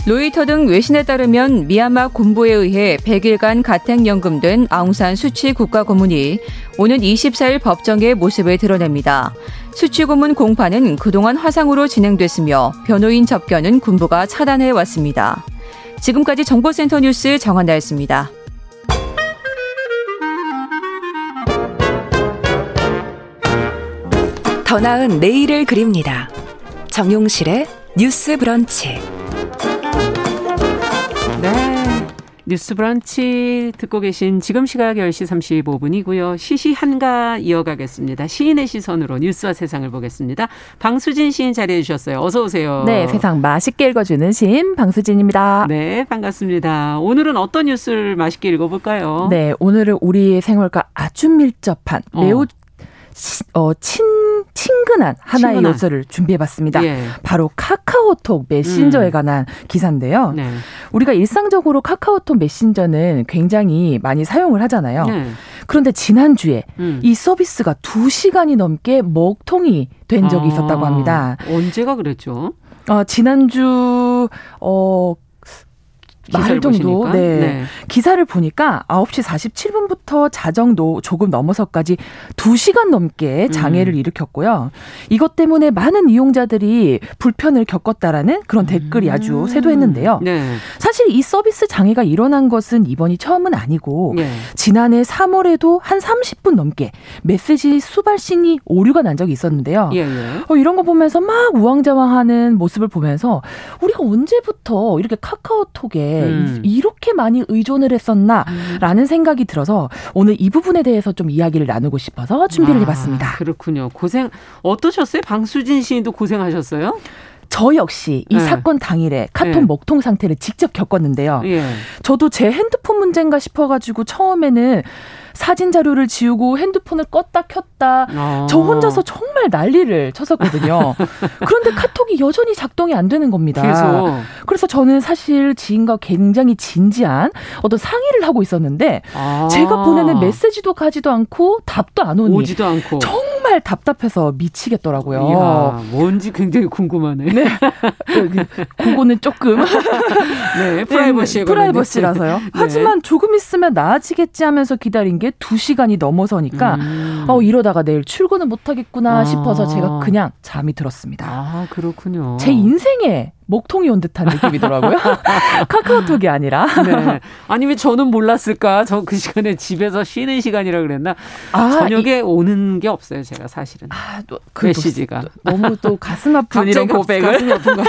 로이터 등 외신에 따르면 미얀마 군부에 의해 100일간 가택연금된 아웅산 수치 국가 고문이 오는 24일 법정에 모습을 드러냅니다. 수치 고문 공판은 그동안 화상으로 진행됐으며 변호인 접견은 군부가 차단해 왔습니다. 지금까지 정보센터 뉴스 정한나였습니다. 더 나은 내일을 그립니다. 정용실의 뉴스 브런치. 뉴스 브런치 듣고 계신 지금 시각 10시 35분이고요. 시시한가 이어가겠습니다. 시인의 시선으로 뉴스와 세상을 보겠습니다. 방수진 시인 자리해 주셨어요. 어서 오세요. 네, 세상 맛있게 읽어주는 시인 방수진입니다. 네, 반갑습니다. 오늘은 어떤 뉴스를 맛있게 읽어볼까요? 네, 오늘은 우리의 생활과 아주 밀접한 매우 어. 어, 친, 친근한 하나의 친근한. 요소를 준비해봤습니다. 예. 바로 카카오톡 메신저에 음. 관한 기사인데요. 네. 우리가 일상적으로 카카오톡 메신저는 굉장히 많이 사용을 하잖아요. 네. 그런데 지난주에 음. 이 서비스가 2시간이 넘게 먹통이 된 적이 아, 있었다고 합니다. 언제가 그랬죠? 어, 지난주 어 말 정도. 네. 네. 기사를 보니까 9시 47분부터 자정도 조금 넘어서까지 2시간 넘게 장애를 음. 일으켰고요. 이것 때문에 많은 이용자들이 불편을 겪었다라는 그런 댓글이 아주 음. 쇄도했는데요. 네. 사실 이 서비스 장애가 일어난 것은 이번이 처음은 아니고 네. 지난해 3월에도 한 30분 넘게 메시지 수발신이 오류가 난 적이 있었는데요. 예, 예. 어, 이런 거 보면서 막 우왕좌왕하는 모습을 보면서 우리가 언제부터 이렇게 카카오톡에 음. 이렇게 많이 의존을 했었나라는 음. 생각이 들어서 오늘 이 부분에 대해서 좀 이야기를 나누고 싶어서 준비를 아, 해봤습니다. 그렇군요. 고생 어떠셨어요? 방수진 시인도 고생하셨어요? 저 역시 이 네. 사건 당일에 카톡 네. 먹통 상태를 직접 겪었는데요. 예. 저도 제 핸드폰 문제인가 싶어가지고 처음에는 사진 자료를 지우고 핸드폰을 껐다 켰다. 아. 저 혼자서 정말 난리를 쳤었거든요. 그런데 카톡이 여전히 작동이 안 되는 겁니다. 계속. 그래서 저는 사실 지인과 굉장히 진지한 어떤 상의를 하고 있었는데 아. 제가 보내는 메시지도 가지도 않고 답도 안 오니 오지도 않고 정말 답답해서 미치겠더라고요. 이야, 뭔지 굉장히 궁금하네. 네. 그거는 조금 네, 프라이버시 네, 프라이버시라서요. 네. 하지만 조금 있으면 나아지겠지 하면서 기다린 게 2시간이 넘어서니까 음. 어 이러다가 내일 출근을 못 하겠구나 아. 싶어서 제가 그냥 잠이 들었습니다. 아, 그렇군요. 제 인생에 목통이 온 듯한 느낌이더라고요. 카카오톡이 아니라. 네. 아니 왜 저는 몰랐을까? 저 그 시간에 집에서 쉬는 시간이라 그랬나? 아, 저녁에 이, 오는 게 없어요, 제가 사실은. 아, 또, 그 메시지가 너무 또 가슴 아픈 이런 고백을. 가슴 아픈 거.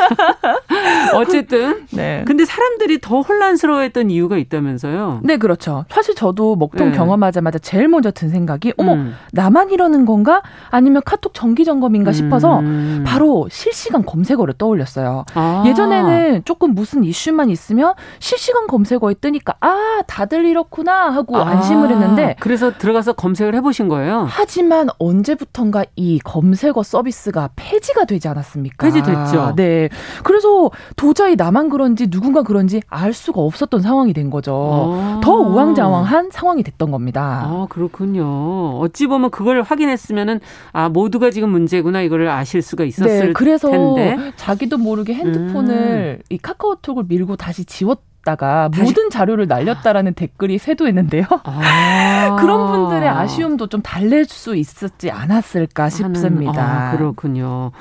어쨌든. 네. 근데 사람들이 더 혼란스러워했던 이유가 있다면서요? 네, 그렇죠. 사실 저도 목통 네. 경험하자마자 제일 먼저 든 생각이 어머 음. 나만 이러는 건가? 아니면 카톡 정기 점검인가 싶어서 음. 바로 실시간 검색어를 떠올렸어요. 아. 아. 예전에는 조금 무슨 이슈만 있으면 실시간 검색어에 뜨니까 아 다들 이렇구나 하고 아. 안심을 했는데 그래서 들어가서 검색을 해보신 거예요. 하지만 언제부턴가 이 검색어 서비스가 폐지가 되지 않았습니까? 폐지됐죠. 네. 그래서 도저히 나만 그런지 누군가 그런지 알 수가 없었던 상황이 된 거죠. 아. 더 우왕좌왕한 상황이 됐던 겁니다. 아 그렇군요. 어찌 보면 그걸 확인했으면은 아 모두가 지금 문제구나 이거를 아실 수가 있었을 네, 그래서 텐데 자기도 모르게 핸드 핸드폰을 음. 이 카카오톡을 밀고 다시 지웠 다가 모든 자료를 날렸다라는 댓글이 쇄도했는데요. 아. 그런 분들의 아쉬움도 좀 달랠 수 있었지 않았을까 싶습니다. 아, 그렇군요.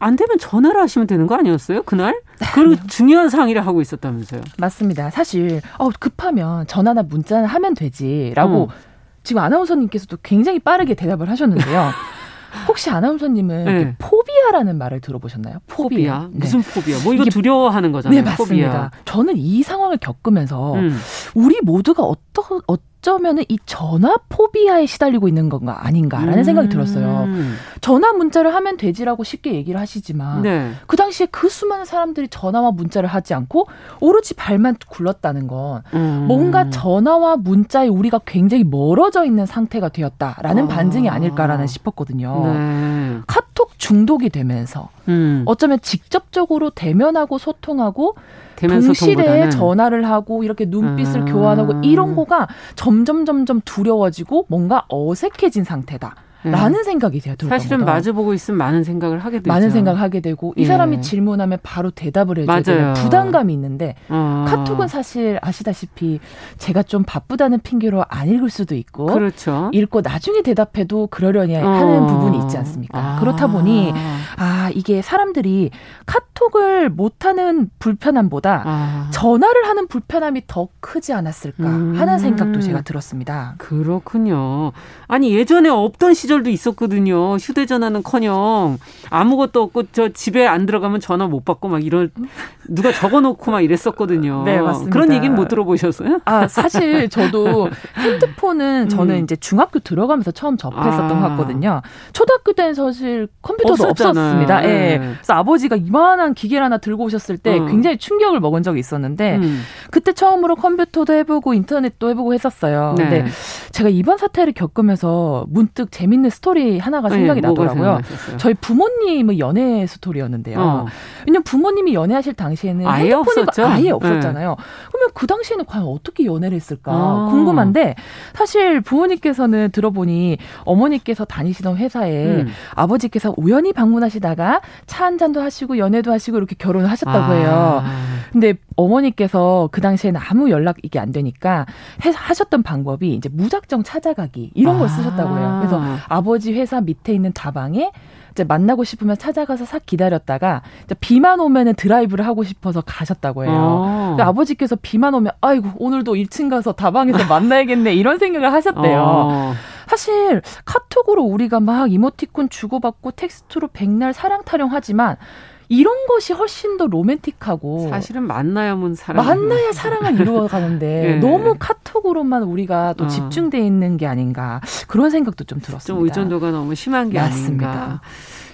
안 되면 전화를 하시면 되는 거 아니었어요? 그날? 그리고 중요한 상의를 하고 있었다면서요? 맞습니다. 사실 어, 급하면 전화나 문자나 하면 되지라고 어. 지금 아나운서님께서도 굉장히 빠르게 대답을 하셨는데요. 혹시 아나운서님은 네. 포비아라는 말을 들어보셨나요? 포비아. 포비아? 네. 무슨 포비아? 뭐 이거 두려워하는 거잖아요. 네, 맞습니다. 포비아. 저는 이 상황을 겪으면서 음. 우리 모두가 어떤 어쩌면은 이 전화 포비아에 시달리고 있는 건가 아닌가라는 음. 생각이 들었어요. 전화 문자를 하면 되지라고 쉽게 얘기를 하시지만 네. 그 당시에 그 수많은 사람들이 전화와 문자를 하지 않고 오로지 발만 굴렀다는 건 음. 뭔가 전화와 문자에 우리가 굉장히 멀어져 있는 상태가 되었다라는 아. 반증이 아닐까라는 싶었거든요. 네. 카톡 중독이 되면서 음. 어쩌면 직접적으로 대면하고 소통하고 동시대에 전화를 하고 이렇게 눈빛을 아. 교환하고 이런 거가 점점 점점 두려워지고 뭔가 어색해진 상태다. 네. 라는 생각이 돼요. 사실은 마주보고 있으면 많은 생각을 하게 되죠. 많은 생각을 하게 되고 이 예. 사람이 질문하면 바로 대답을 해줘야 되는 부담감이 있는데 어. 카톡은 사실 아시다시피 제가 좀 바쁘다는 핑계로 안 읽을 수도 있고 그렇죠. 읽고 나중에 대답해도 그러려니 어. 하는 부분이 있지 않습니까? 아. 그렇다 보니 아 이게 사람들이 카톡을 못하는 불편함보다 아. 전화를 하는 불편함이 더 크지 않았을까 음. 하는 생각도 제가 들었습니다. 그렇군요. 아니 예전에 없던 시 시절도 있었거든요. 휴대전화는커녕 아무것도 없고 저 집에 안 들어가면 전화 못 받고 막 이런 누가 적어놓고 막 이랬었거든요. 네 맞습니다. 그런 얘기는 못 들어보셨어요? 아 사실 저도 핸드폰은 저는 음. 이제 중학교 들어가면서 처음 접했었던 아. 것 같거든요. 초등학교 때는 사실 컴퓨터도 없었잖아요. 없었습니다. 예. 네. 그래서 아버지가 이만한 기계를 하나 들고 오셨을 때 어. 굉장히 충격을 먹은 적이 있었는데 음. 그때 처음으로 컴퓨터도 해보고 인터넷도 해보고 했었어요. 네. 근데 제가 이번 사태를 겪으면서 문득 재밌는 재밌는 스토리 하나가 네, 생각이 네, 나더라고요. 저희 부모님의 연애 스토리였는데요. 어. 왜냐면 부모님이 연애하실 당시에는 아예 핸드폰이 없었죠? 아예 네. 없었잖아요. 네. 그러면 그 당시에는 과연 어떻게 연애를 했을까 아. 궁금한데 사실 부모님께서는 들어보니 어머니께서 다니시던 회사에 음. 아버지께서 우연히 방문하시다가 차 한 잔도 하시고 연애도 하시고 이렇게 결혼을 하셨다고 해요. 아. 근데 어머니께서 그 당시에는 아무 연락 이게 안 되니까 해, 하셨던 방법이 이제 무작정 찾아가기 이런 걸 아. 쓰셨다고 해요. 그래서 아버지 회사 밑에 있는 다방에 이제 만나고 싶으면 찾아가서 싹 기다렸다가 비만 오면은 드라이브를 하고 싶어서 가셨다고 해요. 어. 아버지께서 비만 오면 아이고 오늘도 1층 가서 다방에서 만나야겠네 이런 생각을 하셨대요. 어. 사실 카톡으로 우리가 막 이모티콘 주고받고 텍스트로 백날 사랑 타령하지만 이런 것이 훨씬 더 로맨틱하고 사실은 만나야만 사랑 만나야 사랑을 이루어가는데 네. 너무 카톡 으로만 우리가 또 어. 집중돼 있는 게 아닌가 그런 생각도 좀 들었습니다. 좀 의존도가 너무 심한 게 맞습니다. 아닌가.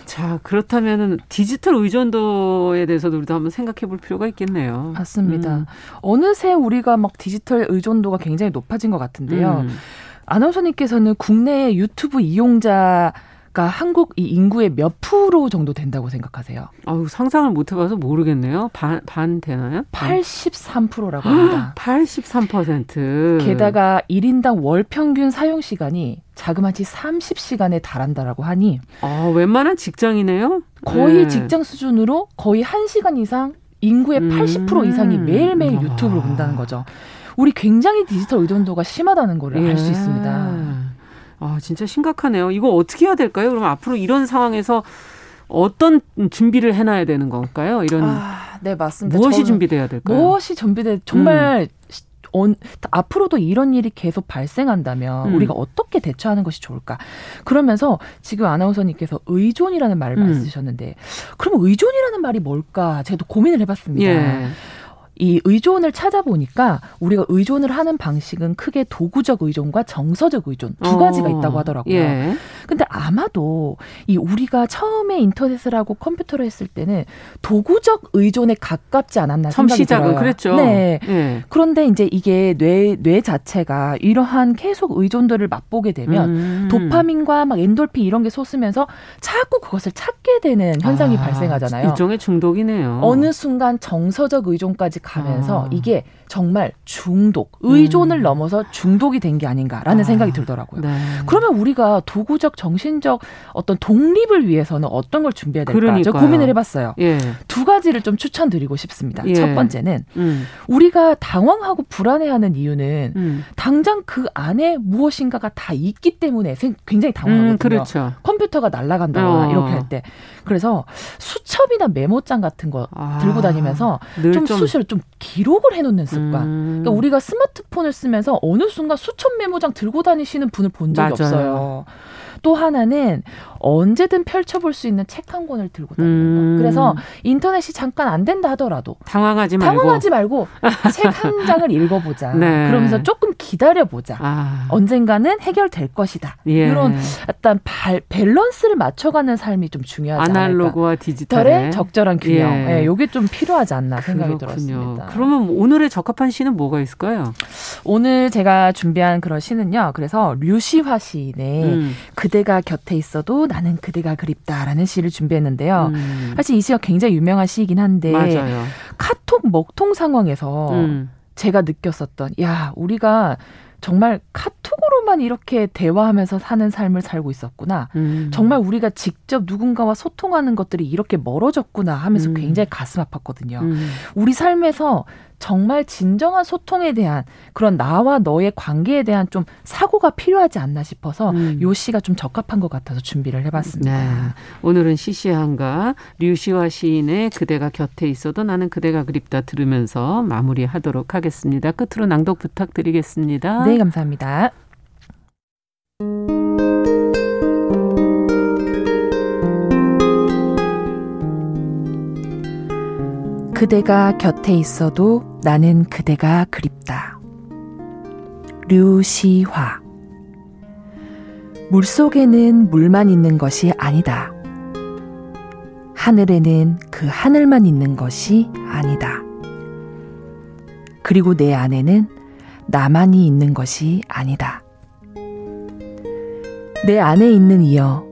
자, 그렇다면은 디지털 의존도에 대해서도 우리도 한번 생각해 볼 필요가 있겠네요. 맞습니다. 음. 어느새 우리가 막 디지털 의존도가 굉장히 높아진 것 같은데요. 음. 아나운서님께서는 국내 유튜브 이용자 가 한국 이 인구의 몇 프로 정도 된다고 생각하세요? 아유, 상상을 못 해봐서 모르겠네요. 반, 반 되나요? 83%라고 합니다. 83%. 게다가 1인당 월 평균 사용 시간이 자그마치 30시간에 달한다라고 하니. 아, 웬만한 직장이네요? 거의 네. 직장 수준으로 거의 1시간 이상 인구의 음. 80% 이상이 매일매일 유튜브를 본다는 거죠. 우리 굉장히 디지털 의존도가 심하다는 걸 알수 예. 있습니다. 아, 진짜 심각하네요. 이거 어떻게 해야 될까요? 그럼 앞으로 이런 상황에서 어떤 준비를 해놔야 되는 건가요? 이런 아, 네 맞습니다. 무엇이 준비돼야 될까요? 무엇이 준비돼? 정말 음. 어, 앞으로도 이런 일이 계속 발생한다면 음. 우리가 어떻게 대처하는 것이 좋을까? 그러면서 지금 아나운서님께서 의존이라는 말을 음. 쓰셨는데 그럼 의존이라는 말이 뭘까? 제가 또 고민을 해봤습니다. 예. 이 의존을 찾아보니까 우리가 의존을 하는 방식은 크게 도구적 의존과 정서적 의존 두 가지가 어, 있다고 하더라고요. 예. 근데 아마도 이 우리가 처음에 인터넷을 하고 컴퓨터를 했을 때는 도구적 의존에 가깝지 않았나 생각이 시작은 들어요. 그랬죠. 네. 예. 그런데 이제 이게 뇌, 뇌 자체가 이러한 계속 의존도를 맛보게 되면 음. 도파민과 막 엔돌핀 이런 게 솟으면서 자꾸 그것을 찾게 되는 현상이 아, 발생하잖아요. 일종의 중독이네요. 어느 순간 정서적 의존까지 가면서 아. 이게 정말 중독, 의존을 음. 넘어서 중독이 된 게 아닌가라는 아. 생각이 들더라고요. 네. 그러면 우리가 도구적, 정신적 어떤 독립을 위해서는 어떤 걸 준비해야 될까? 저 고민을 해봤어요. 예. 두 가지를 좀 추천드리고 싶습니다. 예. 첫 번째는 음. 우리가 당황하고 불안해하는 이유는 음. 당장 그 안에 무엇인가가 다 있기 때문에 굉장히 당황하거든요. 음, 그렇죠. 컴퓨터가 날아간다거나 어. 이렇게 할 때. 그래서 수첩이나 메모장 같은 거 아, 들고 다니면서 좀, 좀 수시로 좀 기록을 해놓는 습관. 음. 그러니까 우리가 스마트폰을 쓰면서 어느 순간 수첩 메모장 들고 다니시는 분을 본 적이 맞아요. 없어요. 또 하나는 언제든 펼쳐볼 수 있는 책 한 권을 들고 다니는 음. 거. 그래서 인터넷이 잠깐 안 된다 하더라도 당황하지 말고 당황하지 말고 책 한 장을 읽어보자. 네. 그러면서 조금 기다려보자. 아. 언젠가는 해결될 것이다. 예. 이런 어떤 발, 밸런스를 맞춰가는 삶이 좀 중요하지 아날로그와 않을까. 디지털의 적절한 균형. 예. 예, 이게 좀 필요하지 않나 생각이 그렇군요. 들었습니다. 그러면 오늘의 적합한 시는 뭐가 있을까요? 오늘 제가 준비한 그런 시는요. 그래서 류시화 시인의 음. 그대 그대가 곁에 있어도 나는 그대가 그립다라는 시를 준비했는데요. 음. 사실 이 시가 굉장히 유명한 시이긴 한데 맞아요. 카톡 먹통 상황에서 음. 제가 느꼈었던 야 우리가 정말 카톡으로만 이렇게 대화하면서 사는 삶을 살고 있었구나. 음. 정말 우리가 직접 누군가와 소통하는 것들이 이렇게 멀어졌구나 하면서 음. 굉장히 가슴 아팠거든요. 음. 우리 삶에서 정말 진정한 소통에 대한 그런 나와 너의 관계에 대한 좀 사고가 필요하지 않나 싶어서 음. 요 시가 좀 적합한 것 같아서 준비를 해봤습니다. 네. 오늘은 시시한가 류시와 시인의 그대가 곁에 있어도 나는 그대가 그립다 들으면서 마무리하도록 하겠습니다. 끝으로 낭독 부탁드리겠습니다. 네, 감사합니다. 그대가 곁에 있어도 나는 그대가 그립다. 류시화 물 속에는 물만 있는 것이 아니다. 하늘에는 그 하늘만 있는 것이 아니다. 그리고 내 안에는 나만이 있는 것이 아니다. 내 안에 있는 이여,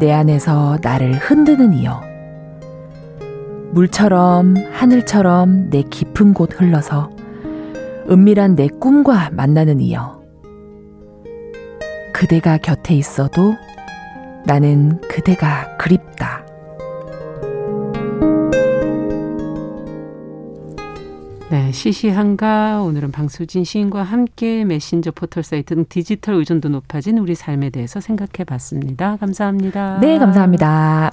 내 안에서 나를 흔드는 이여, 물처럼 하늘처럼 내 깊은 곳 흘러서 은밀한 내 꿈과 만나는 이여. 그대가 곁에 있어도 나는 그대가 그립다. 네, 시시한가 오늘은 방수진 시인과 함께 메신저 포털 사이트 등 디지털 의존도 높아진 우리 삶에 대해서 생각해 봤습니다. 감사합니다. 네, 감사합니다.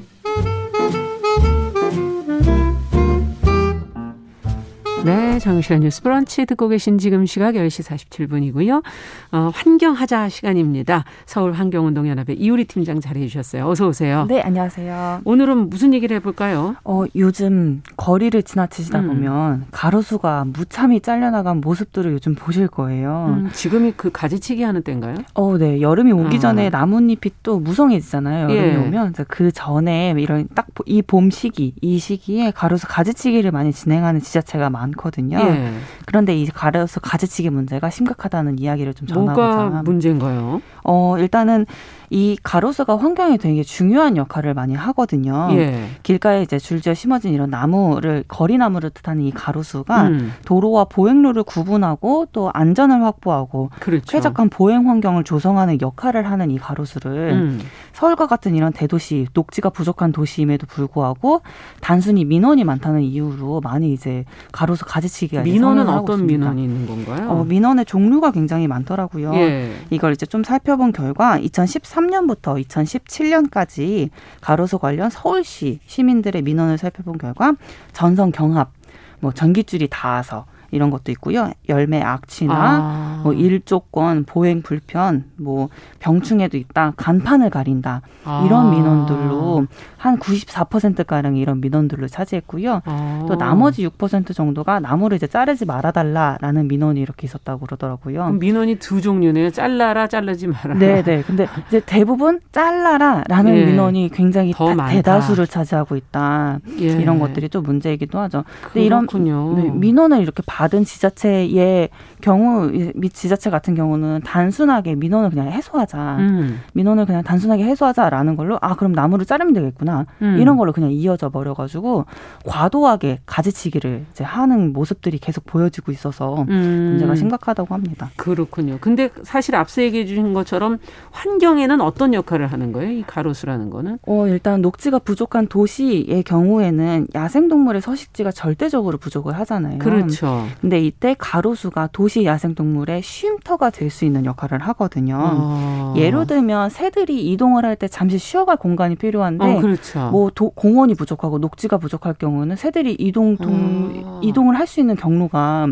네, 정실의 뉴스 브런치 듣고 계신 지금 시각 10시 47분이고요. 어, 환경하자 시간입니다. 서울 환경운동연합의 이우리 팀장 자리해 주셨어요. 어서 오세요. 네, 안녕하세요. 오늘은 무슨 얘기를 해볼까요? 어, 요즘 거리를 지나치시다 음. 보면 가로수가 무참히 잘려나간 모습들을 요즘 보실 거예요. 음, 지금이 그 가지치기 하는 때인가요? 어, 네. 여름이 오기 아. 전에 나뭇잎이 또 무성해지잖아요. 여름이 예. 오면 그 전에 이런 딱 이 봄 시기, 이 시기에 가로수 가지치기를 많이 진행하는 지자체가 많 많거든요. 예. 그런데 이 가려서 가지치기 문제가 심각하다는 이야기를 좀 전하고자. 뭐가 문제인가요? 어 일단은 이 가로수가 환경에 되게 중요한 역할을 많이 하거든요. 예. 길가에 이제 줄지어 심어진 이런 나무를 거리나무를 뜻하는 이 가로수가 음. 도로와 보행로를 구분하고 또 안전을 확보하고 그렇죠. 쾌적한 보행 환경을 조성하는 역할을 하는 이 가로수를 음. 서울과 같은 이런 대도시 녹지가 부족한 도시임에도 불구하고 단순히 민원이 많다는 이유로 많이 이제 가로수 가지치기가 민원은 어떤 민원이 있는 건가요? 어, 민원의 종류가 굉장히 많더라고요. 예. 이걸 이제 좀 살펴 본 결과 2013년부터 2017년까지 가로수 관련 서울시 시민들의 민원을 살펴본 결과 전선 경합, 뭐 전기줄이 닿아서 이런 것도 있고요. 열매 악취나 아. 뭐 일조권, 보행 불편, 뭐 병충해도 있다, 간판을 가린다 아. 이런 민원들로 한 94% 가량이 이런 민원들로 차지했고요. 아. 또 나머지 6% 정도가 나무를 이제 자르지 말아 달라라는 민원이 이렇게 있었다고 그러더라고요. 민원이 두 종류네요. 잘라라, 자르지 말아라. 네, 네. 근데 이제 대부분 잘라라라는 예. 민원이 굉장히 다, 대다수를 차지하고 있다. 예. 이런 것들이 좀 문제이기도 하죠. 근데 그렇군요. 이런 네, 민원을 이렇게 받은 지자체의 경우 및 지자체 같은 경우는 단순하게 민원을 그냥 해소하자. 음. 민원을 그냥 단순하게 해소하자라는 걸로 아 그럼 나무를 자르면 되겠구나. 음. 이런 걸로 그냥 이어져 버려 가지고 과도하게 가지치기를 이제 하는 모습들이 계속 보여지고 있어서 음. 문제가 심각하다고 합니다. 그렇군요. 근데 사실 앞서 얘기해 주신 것처럼 환경에는 어떤 역할을 하는 거예요? 이 가로수라는 거는? 어, 일단 녹지가 부족한 도시의 경우에는 야생 동물의 서식지가 절대적으로 부족을 하잖아요. 그렇죠. 근데 이때 가로수가 도시 야생동물의 쉼터가 될 수 있는 역할을 하거든요. 아. 예를 들면 새들이 이동을 할 때 잠시 쉬어갈 공간이 필요한데 어, 그렇죠. 뭐 도, 공원이 부족하고 녹지가 부족할 경우는 새들이 이동 동, 아. 이동을 할 수 있는 경로가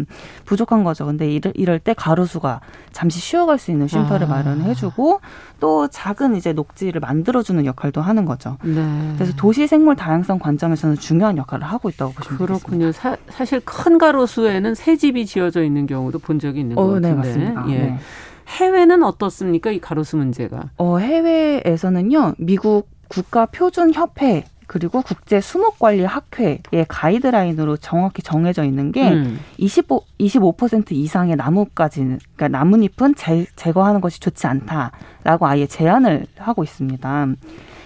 부족한 거죠. 근데 이럴, 이럴 때 가로수가 잠시 쉬어갈 수 있는 쉼터를 아. 마련해주고 또 작은 이제 녹지를 만들어주는 역할도 하는 거죠. 네. 그래서 도시 생물 다양성 관점에서는 중요한 역할을 하고 있다고 보시면 그렇군요. 되겠습니다. 사, 사실 큰 가로수에는 새 집이 지어져 있는 경우도 본 적이 있는 것 어, 네, 같은데. 네, 맞습니다. 예. 네. 해외는 어떻습니까? 이 가로수 문제가. 어, 해외에서는요. 미국 국가 표준 협회 그리고 국제 수목 관리 학회의 가이드라인으로 정확히 정해져 있는 게 음. 25 25% 이상의 나무까지 그러니까 나뭇잎은 제, 제거하는 것이 좋지 않다라고 아예 제한을 하고 있습니다.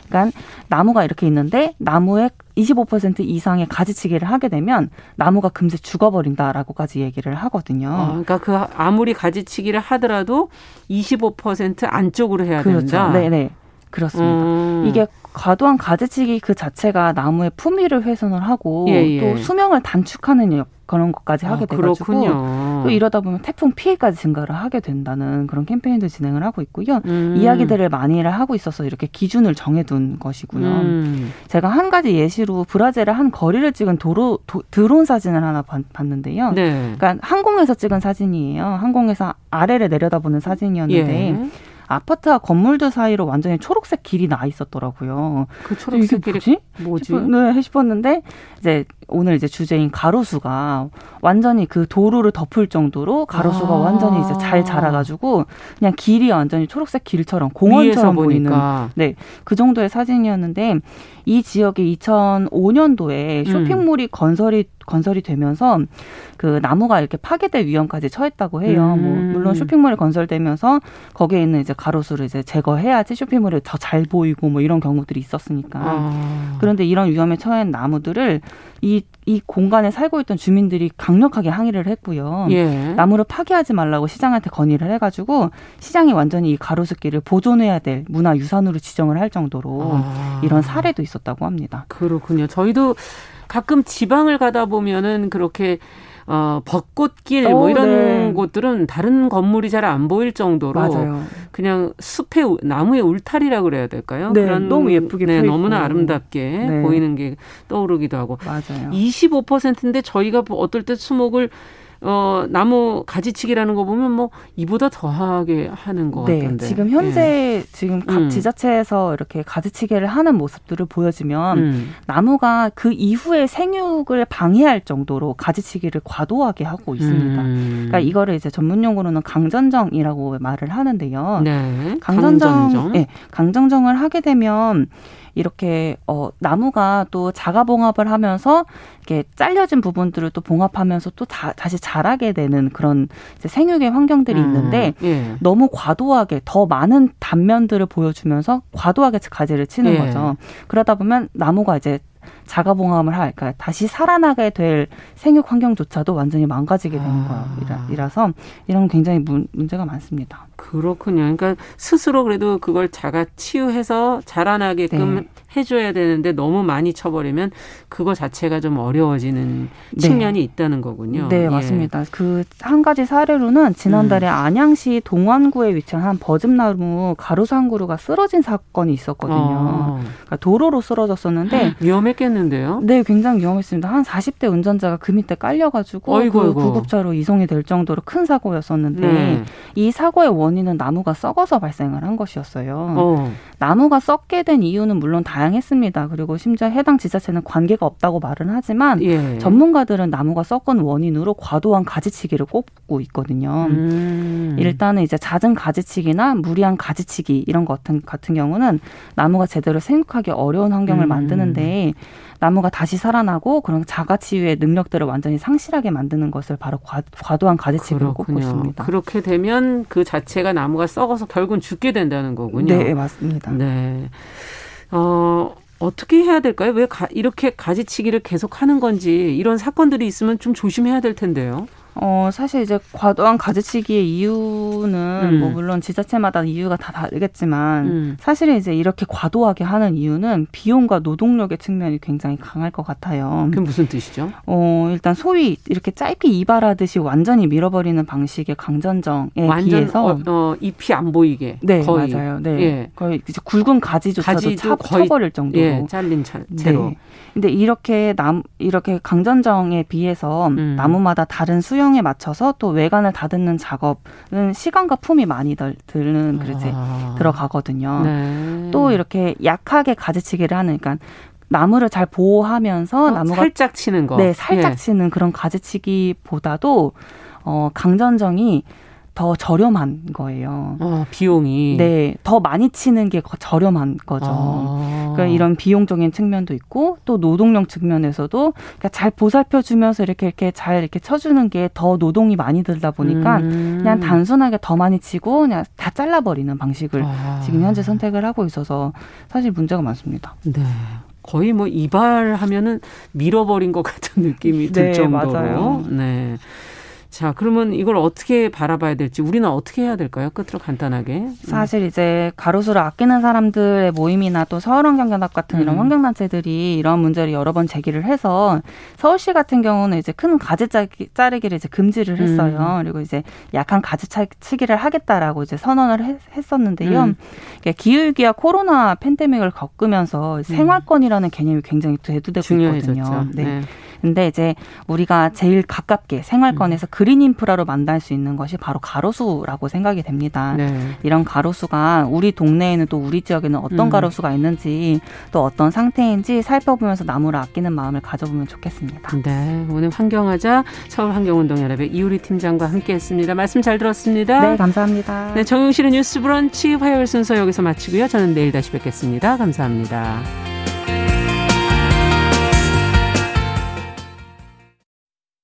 그러니까 나무가 이렇게 있는데 나무의 25% 이상의 가지치기를 하게 되면 나무가 금세 죽어버린다라고까지 얘기를 하거든요. 아, 그러니까 그 아무리 가지치기를 하더라도 25% 안쪽으로 해야 그렇죠. 된다. 네네. 그렇습니다. 음. 이게 과도한 가지치기 그 자체가 나무의 품위를 훼손을 하고 예, 예. 또 수명을 단축하는 그런 것까지 하게 아, 돼가지고 또 이러다 보면 태풍 피해까지 증가를 하게 된다는 그런 캠페인도 진행을 하고 있고요. 음. 이야기들을 많이를 하고 있어서 이렇게 기준을 정해둔 것이고요. 음. 제가 한 가지 예시로 브라질의 한 거리를 찍은 도로 도, 드론 사진을 하나 봤 는데요. 네. 그러니까 항공에서 찍은 사진이에요. 항공에서 아래를 내려다보는 사진이었는데. 예. 아파트와 건물들 사이로 완전히 초록색 길이 나 있었더라고요. 그 초록색 길이 뭐지? 뭐지? 네, 싶었는데 이제 오늘 이제 주제인 가로수가 완전히 그 도로를 덮을 정도로 가로수가 아. 완전히 이제 잘 자라가지고 그냥 길이 완전히 초록색 길처럼 공원처럼 보이는 네 그 정도의 사진이었는데 이 지역에 2005년도에 쇼핑몰이 음. 건설이 건설이 되면서 그 나무가 이렇게 파괴될 위험까지 처했다고 해요. 뭐 음. 뭐 물론 쇼핑몰이 건설되면서 거기에 있는 이제 가로수를 이제 제거해야지 쇼핑몰이 더 잘 보이고 뭐 이런 경우들이 있었으니까. 아. 그런데 이런 위험에 처한 나무들을 이, 이 공간에 살고 있던 주민들이 강력하게 항의를 했고요. 예. 나무를 파괴하지 말라고 시장한테 건의를 해가지고 시장이 완전히 이 가로수길을 보존해야 될 문화유산으로 지정을 할 정도로 아. 이런 사례도 있었다고 합니다. 그렇군요. 저희도 가끔 지방을 가다 보면은 그렇게 어, 벚꽃길 뭐 오, 뭐 이런 네. 곳들은 다른 건물이 잘 안 보일 정도로 맞아요. 그냥 숲의 나무의 울타리라 그래야 될까요? 네, 그런 너무 예쁘게 네, 너무나 아름답게 네. 보이는 게 떠오르기도 하고 맞아요. 25%인데 저희가 어떨 때 수목을 어, 나무 가지치기라는 거 보면 뭐 이보다 더하게 하는 것 네, 같은데. 지금 현재 예. 지금 각 음. 지자체에서 이렇게 가지치기를 하는 모습들을 보여주면 음. 나무가 그 이후에 생육을 방해할 정도로 가지치기를 과도하게 하고 있습니다. 음. 그러니까 이거를 이제 전문 용어로는 강전정이라고 말을 하는데요. 네. 강전정, 강전정. 네, 강전정을 하게 되면 이렇게 어 나무가 또 자가 봉합을 하면서 이렇게 잘려진 부분들을 또 봉합하면서 또 다, 다시 자라게 되는 그런 이제 생육의 환경들이 음, 있는데 예. 너무 과도하게 더 많은 단면들을 보여주면서 과도하게 가지를 치는 예. 거죠. 그러다 보면 나무가 이제 자가봉합을 할, 그러니까 다시 살아나게 될 생육 환경조차도 완전히 망가지게 되는 아. 거이라서 이런 굉장히 문, 문제가 많습니다. 그렇군요. 그러니까 스스로 그래도 그걸 자가 치유해서 자라나게끔 네. 해줘야 되는데 너무 많이 쳐버리면 그거 자체가 좀 어려워지는 네. 측면이 있다는 거군요. 네, 예. 맞습니다. 그 한 가지 사례로는 지난달에 음. 안양시 동안구에 위치한 한 버즘나무 가로수 한 그루가 쓰러진 사건이 있었거든요. 어. 그러니까 도로로 쓰러졌었는데 위험했겠는데요? 네, 굉장히 위험했습니다. 한 40대 운전자가 그 밑에 깔려가지고 어이구, 그 구급차로 이송이 될 정도로 큰 사고였었는데 네. 이 사고의 원 인은 나무가 썩어서 발생을 한 것이었어요. 어. 나무가 썩게 된 이유는 물론 다양했습니다. 그리고 심지어 해당 지자체는 관계가 없다고 말은 하지만 예. 전문가들은 나무가 썩은 원인으로 과도한 가지치기를 꼽고 있거든요. 음. 일단은 이제 잦은 가지치기나 무리한 가지치기 이런 것 같은 같은 경우는 나무가 제대로 생육하기 어려운 환경을 음. 만드는데 나무가 다시 살아나고 그런 자가 치유의 능력들을 완전히 상실하게 만드는 것을 바로 과, 도한 가지치기로 꼽고 있습니다. 그렇게 되면 그 자체가 나무가 썩어서 결국은 죽게 된다는 거군요. 네, 맞습니다. 네. 어, 어떻게 해야 될까요? 왜 가, 이렇게 가지치기를 계속 하는 건지 이런 사건들이 있으면 좀 조심해야 될 텐데요. 어, 사실 이제 과도한 가지치기의 이유는 음. 뭐 물론 지자체마다 이유가 다 다르겠지만 음. 사실은 이제 이렇게 과도하게 하는 이유는 비용과 노동력의 측면이 굉장히 강할 것 같아요. 그게 무슨 뜻이죠? 어, 일단 소위 이렇게 짧게 이발하듯이 완전히 밀어버리는 방식의 강전정에 완전, 비해서 어, 어, 잎이 안 보이게 네, 거의. 맞아요. 네. 예. 거의 이제 굵은 가지조차도 차, 거의, 쳐버릴 정도로 예, 잘린 차, 채로. 네. 근데 이렇게 남 이렇게 강전정에 비해서 음. 나무마다 다른 수 영에 맞춰서 또 외관을 다듬는 작업은 시간과 품이 많이 들, 드는 그릇에 아. 들어가거든요. 네. 또 이렇게 약하게 가지치기를 하는 그러니까 나무를 잘 보호하면서 어, 나무가 살짝 치는 거. 네, 살짝 예. 치는 그런 가지치기보다도 어 강전정이 더 저렴한 거예요. 어, 비용이. 네, 더 많이 치는 게 저렴한 거죠. 아. 그러니까 이런 비용적인 측면도 있고 또 노동력 측면에서도 그러니까 잘 보살펴 주면서 이렇게 이렇게 잘 이렇게 쳐주는 게 더 노동이 많이 들다 보니까 음. 그냥 단순하게 더 많이 치고 그냥 다 잘라버리는 방식을 아. 지금 현재 선택을 하고 있어서 사실 문제가 많습니다. 네. 거의 뭐 이발하면은 밀어버린 것 같은 느낌이 들 네, 정도로. 맞아요. 네. 자, 그러면 이걸 어떻게 바라봐야 될지 우리는 어떻게 해야 될까요? 끝으로 간단하게. 음. 사실 이제 가로수를 아끼는 사람들의 모임이나 또 서울환경연합 같은 이런 음. 환경단체들이 이런 문제를 여러 번 제기를 해서 서울시 같은 경우는 이제 큰 가지 자르기를 이제 금지를 했어요. 음. 그리고 이제 약한 가지 치기를 하겠다라고 이제 선언을 했, 었는데요 음. 기후위기와 코로나 팬데믹을 겪으면서 음. 생활권이라는 개념이 굉장히 대두되고 있거든요. 네. 네. 근데 이제 우리가 제일 가깝게 생활권에서 음. 그린 인프라로 만날 수 있는 것이 바로 가로수라고 생각이 됩니다. 네. 이런 가로수가 우리 동네에는 또 우리 지역에는 어떤 음. 가로수가 있는지 또 어떤 상태인지 살펴보면서 나무를 아끼는 마음을 가져보면 좋겠습니다. 네. 오늘 환경하자 서울환경운동연합의 이우리 팀장과 함께 했습니다. 말씀 잘 들었습니다. 네, 감사합니다. 네, 정용실의 뉴스 브런치 화요일 순서 여기서 마치고요. 저는 내일 다시 뵙겠습니다. 감사합니다.